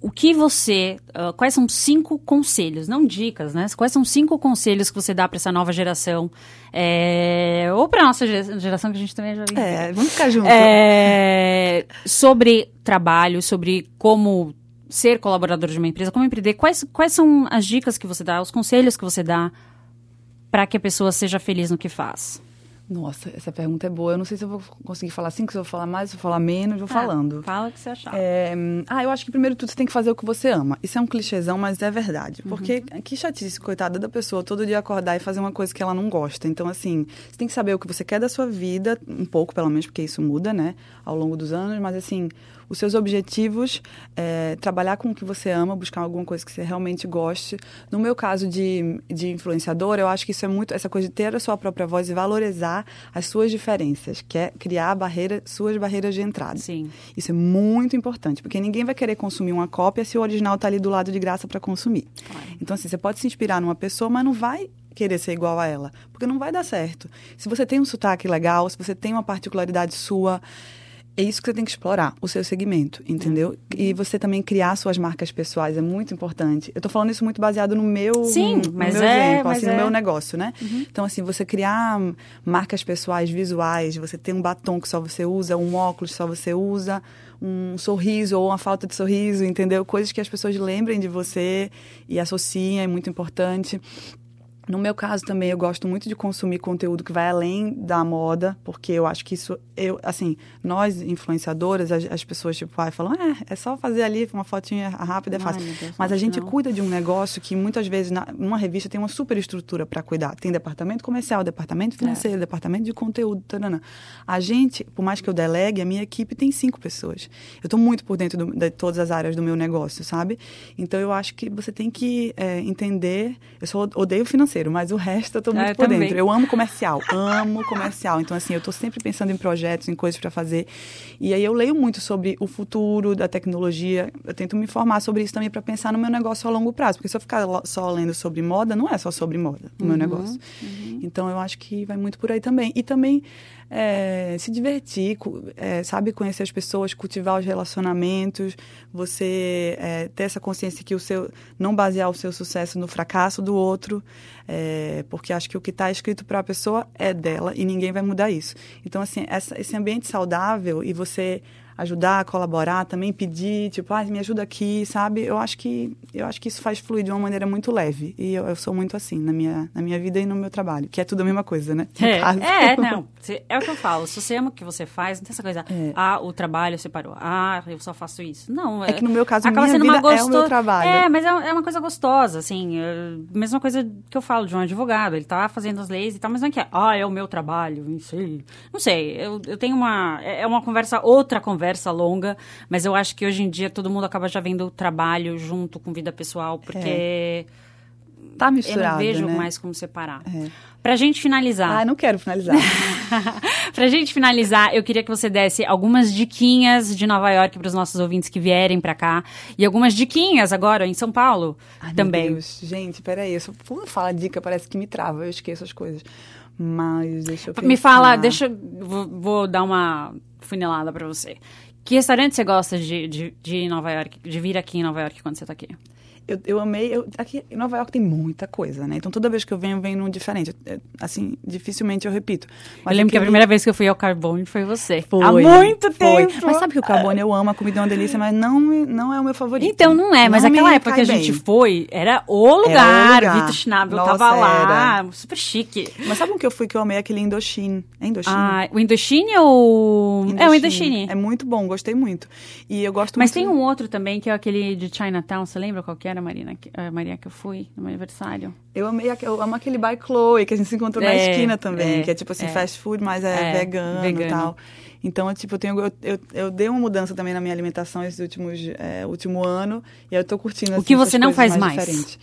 [SPEAKER 1] O que você. ah, quais são cinco conselhos, não dicas, né? Quais são cinco conselhos que você dá para essa nova geração? É, ou para nossa ge- geração, que a gente também já vive.
[SPEAKER 2] É, vamos ficar juntos.
[SPEAKER 1] É, sobre trabalho, sobre como ser colaborador de uma empresa, como empreender, quais, quais são as dicas que você dá, os conselhos que você dá para que a pessoa seja feliz no que faz?
[SPEAKER 2] Nossa, essa pergunta é boa. Eu não sei se eu vou conseguir falar assim, se eu vou falar mais, se eu vou falar menos, vou ah, falando.
[SPEAKER 1] Fala o que você achar.
[SPEAKER 2] É, ah, eu acho que primeiro tudo você tem que fazer o que você ama. Isso é um clichêzão, mas é verdade. Uhum. Porque que chatice, coitada da pessoa, todo dia acordar e fazer uma coisa que ela não gosta. Então, assim, você tem que saber o que você quer da sua vida, um pouco pelo menos, porque isso muda, né, ao longo dos anos, mas assim, os seus objetivos, é, trabalhar com o que você ama, buscar alguma coisa que você realmente goste. No meu caso de, de influenciadora, eu acho que isso é muito, essa coisa de ter a sua própria voz e valorizar as suas diferenças, que é criar barreira, suas barreiras de entrada.
[SPEAKER 1] Sim.
[SPEAKER 2] Isso é muito importante, porque ninguém vai querer consumir uma cópia se o original está ali do lado de graça para consumir. Claro. Então, assim, você pode se inspirar numa pessoa, mas não vai querer ser igual a ela, porque não vai dar certo. Se você tem um sotaque legal, se você tem uma particularidade sua, é isso que você tem que explorar, o seu segmento, entendeu? Uhum. E você também criar suas marcas pessoais é muito importante. Eu tô falando isso muito baseado no meu,
[SPEAKER 1] Sim,
[SPEAKER 2] no,
[SPEAKER 1] mas
[SPEAKER 2] meu
[SPEAKER 1] é,
[SPEAKER 2] exemplo, assim,
[SPEAKER 1] é.
[SPEAKER 2] no meu negócio, né? Uhum. Então, assim, você criar marcas pessoais visuais, você tem um batom que só você usa, um óculos que só você usa, um sorriso ou uma falta de sorriso, entendeu? Coisas que as pessoas lembrem de você e associem, é muito importante. No meu caso também, eu gosto muito de consumir conteúdo que vai além da moda, porque eu acho que isso, eu, assim, nós influenciadoras, as, as pessoas tipo, vai falam, é, é só fazer ali uma fotinha rápida, é fácil. Deus, Mas a gente não. cuida de um negócio que muitas vezes na, numa revista tem uma super estrutura para cuidar. Tem departamento comercial, departamento financeiro, é. departamento de conteúdo, tarana. A gente, por mais que eu delegue, a minha equipe tem cinco pessoas. Eu estou muito por dentro do, de todas as áreas do meu negócio, sabe? Então eu acho que você tem que é, entender. Eu só odeio financeiro financeiro, mas o resto eu tô muito ah, eu por também. dentro. Eu amo comercial, amo comercial. Então, assim, eu tô sempre pensando em projetos, em coisas para fazer. E aí eu leio muito sobre o futuro da tecnologia. Eu tento me informar sobre isso também para pensar no meu negócio a longo prazo. Porque se eu ficar só lendo sobre moda, não é só sobre moda o uhum, meu negócio. Uhum. Então, eu acho que vai muito por aí também. E também é, se divertir, é, sabe, conhecer as pessoas, cultivar os relacionamentos, você é, ter essa consciência que o seu não basear o seu sucesso no fracasso do outro, é, porque acho que o que está escrito para a pessoa é dela e ninguém vai mudar isso. Então, assim, essa, esse ambiente saudável e você ajudar, colaborar, também pedir, tipo, ah, me ajuda aqui, sabe? Eu acho que eu acho que isso faz fluir de uma maneira muito leve. E eu, eu sou muito assim na minha, na minha vida e no meu trabalho, que é tudo a mesma coisa, né?
[SPEAKER 1] É, é, <laughs> não. É o que eu falo. Se você ama o que você faz, não tem essa coisa, é. ah, o trabalho separou. Ah, eu só faço isso. Não.
[SPEAKER 2] É, é que no meu caso, acaba minha sendo vida gosto... é o meu trabalho.
[SPEAKER 1] É, mas é, é uma coisa gostosa, assim. É, mesma coisa que eu falo de um advogado. Ele tá fazendo as leis e tal, mas não é que é, ah, é o meu trabalho, não sei. Não sei, eu, eu tenho uma... É uma conversa, outra conversa conversa longa, mas eu acho que hoje em dia todo mundo acaba já vendo o trabalho junto com vida pessoal, porque. É.
[SPEAKER 2] Tá misturado,
[SPEAKER 1] Eu não vejo
[SPEAKER 2] né?
[SPEAKER 1] mais como separar. É. Pra gente finalizar.
[SPEAKER 2] Ah, não quero finalizar. <laughs>
[SPEAKER 1] pra gente finalizar, eu queria que você desse algumas diquinhas de Nova York para os nossos ouvintes que vierem para cá. E algumas diquinhas agora em São Paulo
[SPEAKER 2] Ai,
[SPEAKER 1] também.
[SPEAKER 2] Meu Deus. Gente, peraí. Eu só, quando fala dica, parece que me trava. Eu esqueço as coisas. Mas deixa eu pensar.
[SPEAKER 1] Me fala, deixa vou, vou dar uma funilada para você. Que restaurante você gosta de, de, de Nova York, de vir aqui em Nova York quando você está aqui?
[SPEAKER 2] Eu, eu amei. Eu, aqui em Nova York tem muita coisa, né? Então toda vez que eu venho, eu venho num diferente. É, assim, dificilmente eu repito.
[SPEAKER 1] Mas eu lembro que a primeira vez que eu fui ao Carbone foi você.
[SPEAKER 2] Foi,
[SPEAKER 1] Há muito foi. tempo.
[SPEAKER 2] Mas sabe que o Carbone eu amo, a comida é uma delícia, mas não, não é o meu favorito.
[SPEAKER 1] Então não é, mas aquela época que a gente bem. foi, era o lugar. Era o lugar. Vitor Schnabel Nossa, tava lá, era. super chique.
[SPEAKER 2] Mas sabe um que eu fui que eu amei? Aquele Indochine. É Indochine?
[SPEAKER 1] Ah, o Indochine ou... Indochine. É o Indochine.
[SPEAKER 2] É muito bom, gostei muito. E eu gosto
[SPEAKER 1] mas
[SPEAKER 2] muito...
[SPEAKER 1] tem um outro também, que é aquele de Chinatown, você lembra qual que era, Marina? Maria, que eu fui no meu aniversário.
[SPEAKER 2] Eu amei, eu amo aquele by Chloe, que a gente se encontrou é, na esquina também, é, que é tipo assim, é, fast food, mas é, é vegano, vegano, e tal. Então, tipo, eu, tenho, eu, eu, eu, dei uma mudança também na minha alimentação esse últimos, é, último ano, e eu tô curtindo, assim,
[SPEAKER 1] O que você não faz mais?
[SPEAKER 2] mais?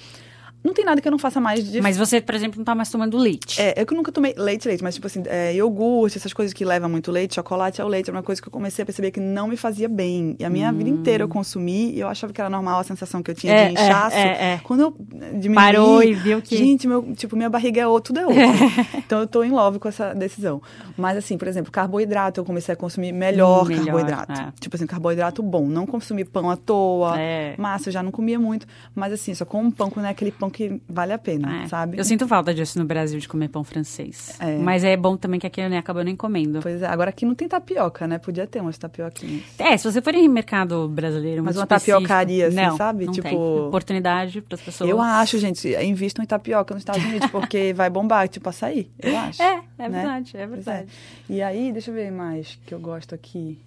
[SPEAKER 2] Não tem nada que eu não faça mais de.
[SPEAKER 1] Mas você, por exemplo, não tá mais tomando leite.
[SPEAKER 2] É, eu que nunca tomei leite, leite, mas tipo assim, é, iogurte, essas coisas que levam muito leite, chocolate ao leite, é uma coisa que eu comecei a perceber que não me fazia bem. E a minha hum. vida inteira eu consumi e eu achava que era normal a sensação que eu tinha é, de inchaço. É, é, é. Quando eu
[SPEAKER 1] diminui. Parou e viu que.
[SPEAKER 2] Gente, meu, tipo, minha barriga é outro, tudo é outro. <laughs> então eu tô em love com essa decisão. Mas assim, por exemplo, carboidrato, eu comecei a consumir melhor, hum, melhor carboidrato. É. Tipo assim, carboidrato bom. Não consumir pão à toa. Massa, eu já não comia muito. Mas assim, só com um pão, quando é aquele pão que vale a pena,
[SPEAKER 1] É.
[SPEAKER 2] sabe?
[SPEAKER 1] Eu sinto falta disso no Brasil, de comer pão francês.
[SPEAKER 2] É.
[SPEAKER 1] Mas é bom também que aqui eu nem acabo nem comendo.
[SPEAKER 2] Pois é, agora aqui não tem tapioca, né? Podia ter umas tapioquinhas.
[SPEAKER 1] É, se você for em mercado brasileiro
[SPEAKER 2] Mas uma
[SPEAKER 1] específico-
[SPEAKER 2] tapiocaria, assim,
[SPEAKER 1] não,
[SPEAKER 2] sabe?
[SPEAKER 1] Não
[SPEAKER 2] Tipo-
[SPEAKER 1] tem. Oportunidade para as pessoas.
[SPEAKER 2] Eu acho, gente, invistam em tapioca nos Estados Unidos, porque <laughs> vai bombar, tipo açaí, eu acho.
[SPEAKER 1] É, é
[SPEAKER 2] né?
[SPEAKER 1] verdade, é
[SPEAKER 2] Pois
[SPEAKER 1] verdade.
[SPEAKER 2] E aí, deixa eu ver mais que eu gosto aqui.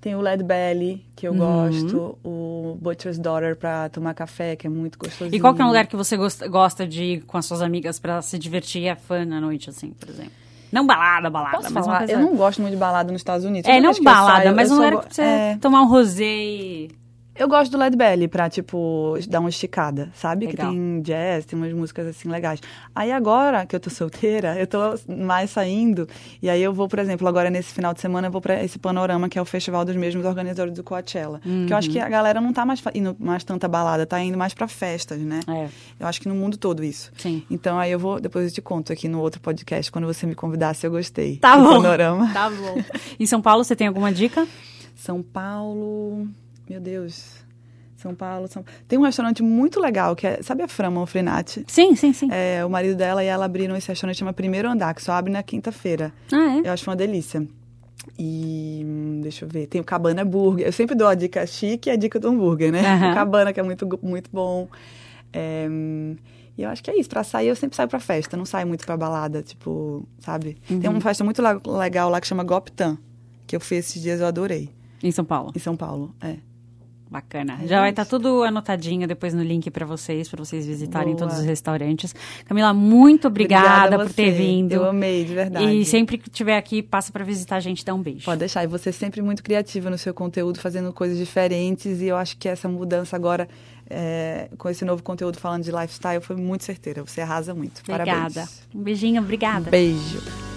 [SPEAKER 2] Tem o Led Belly, que eu
[SPEAKER 1] Uhum.
[SPEAKER 2] gosto. O Butcher's Daughter pra tomar café, que é muito gostosinho.
[SPEAKER 1] E qual que é um lugar que você gosta, de ir com as suas amigas para se divertir e é fã na noite, assim, por exemplo? Não balada, balada,
[SPEAKER 2] Posso
[SPEAKER 1] mas
[SPEAKER 2] falar? Eu não gosto muito de balada nos Estados Unidos.
[SPEAKER 1] É, não
[SPEAKER 2] que eu
[SPEAKER 1] balada,
[SPEAKER 2] saio,
[SPEAKER 1] mas um lugar
[SPEAKER 2] go-
[SPEAKER 1] pra você
[SPEAKER 2] é,
[SPEAKER 1] tomar um rosé e...
[SPEAKER 2] Eu gosto do Led Belly pra, tipo, dar uma esticada, sabe?
[SPEAKER 1] Legal.
[SPEAKER 2] Que tem jazz, tem umas músicas assim legais. Aí agora que eu tô solteira, eu tô mais saindo. E aí eu vou, por exemplo, agora nesse final de semana eu vou pra esse panorama que é o festival dos mesmos organizadores do Coachella. Que eu acho que a galera não tá mais indo mais tanta balada, tá indo mais pra festas, né?
[SPEAKER 1] É,
[SPEAKER 2] Eu acho que no mundo todo isso.
[SPEAKER 1] sim.
[SPEAKER 2] Então aí eu vou, depois eu te conto aqui no outro podcast, quando você me convidar, se eu gostei.
[SPEAKER 1] Tá bom.
[SPEAKER 2] Panorama.
[SPEAKER 1] Tá bom. Em São Paulo, você tem alguma dica?
[SPEAKER 2] São Paulo. Meu Deus. São Paulo. São... Tem um restaurante muito legal, que é. Sabe a Fran Manfrenati?
[SPEAKER 1] Sim, sim, sim.
[SPEAKER 2] É, o marido dela e ela abriram esse restaurante chama Primeiro Andar, que só abre na quinta-feira.
[SPEAKER 1] Ah, é?
[SPEAKER 2] Eu acho uma delícia. E hum, deixa eu ver, tem o Cabana Burger. Eu sempre dou a dica chique e a dica do hambúrguer, né?
[SPEAKER 1] Aham.
[SPEAKER 2] O Cabana, que é muito, muito bom. É, e eu acho que é isso. Pra sair, eu sempre saio pra festa. Não saio muito pra balada, tipo, sabe? Tem uma festa muito legal lá que chama Goptan, que eu fui esses dias, eu adorei.
[SPEAKER 1] Em São Paulo.
[SPEAKER 2] Em São Paulo, é.
[SPEAKER 1] Bacana.
[SPEAKER 2] É
[SPEAKER 1] Já vai estar tudo anotadinho depois no link para vocês, para vocês visitarem
[SPEAKER 2] Boa.
[SPEAKER 1] todos os restaurantes. Camila, muito obrigada,
[SPEAKER 2] a
[SPEAKER 1] por ter vindo.
[SPEAKER 2] Eu amei, de verdade.
[SPEAKER 1] E sempre que estiver aqui, passa para visitar a gente, dá um beijo.
[SPEAKER 2] Pode deixar. E você é sempre muito criativa no seu conteúdo, fazendo coisas diferentes. E eu acho que essa mudança agora, é, com esse novo conteúdo falando de lifestyle, foi muito certeira. Você arrasa muito.
[SPEAKER 1] Obrigada.
[SPEAKER 2] Parabéns.
[SPEAKER 1] Um beijinho, obrigada.
[SPEAKER 2] Beijo.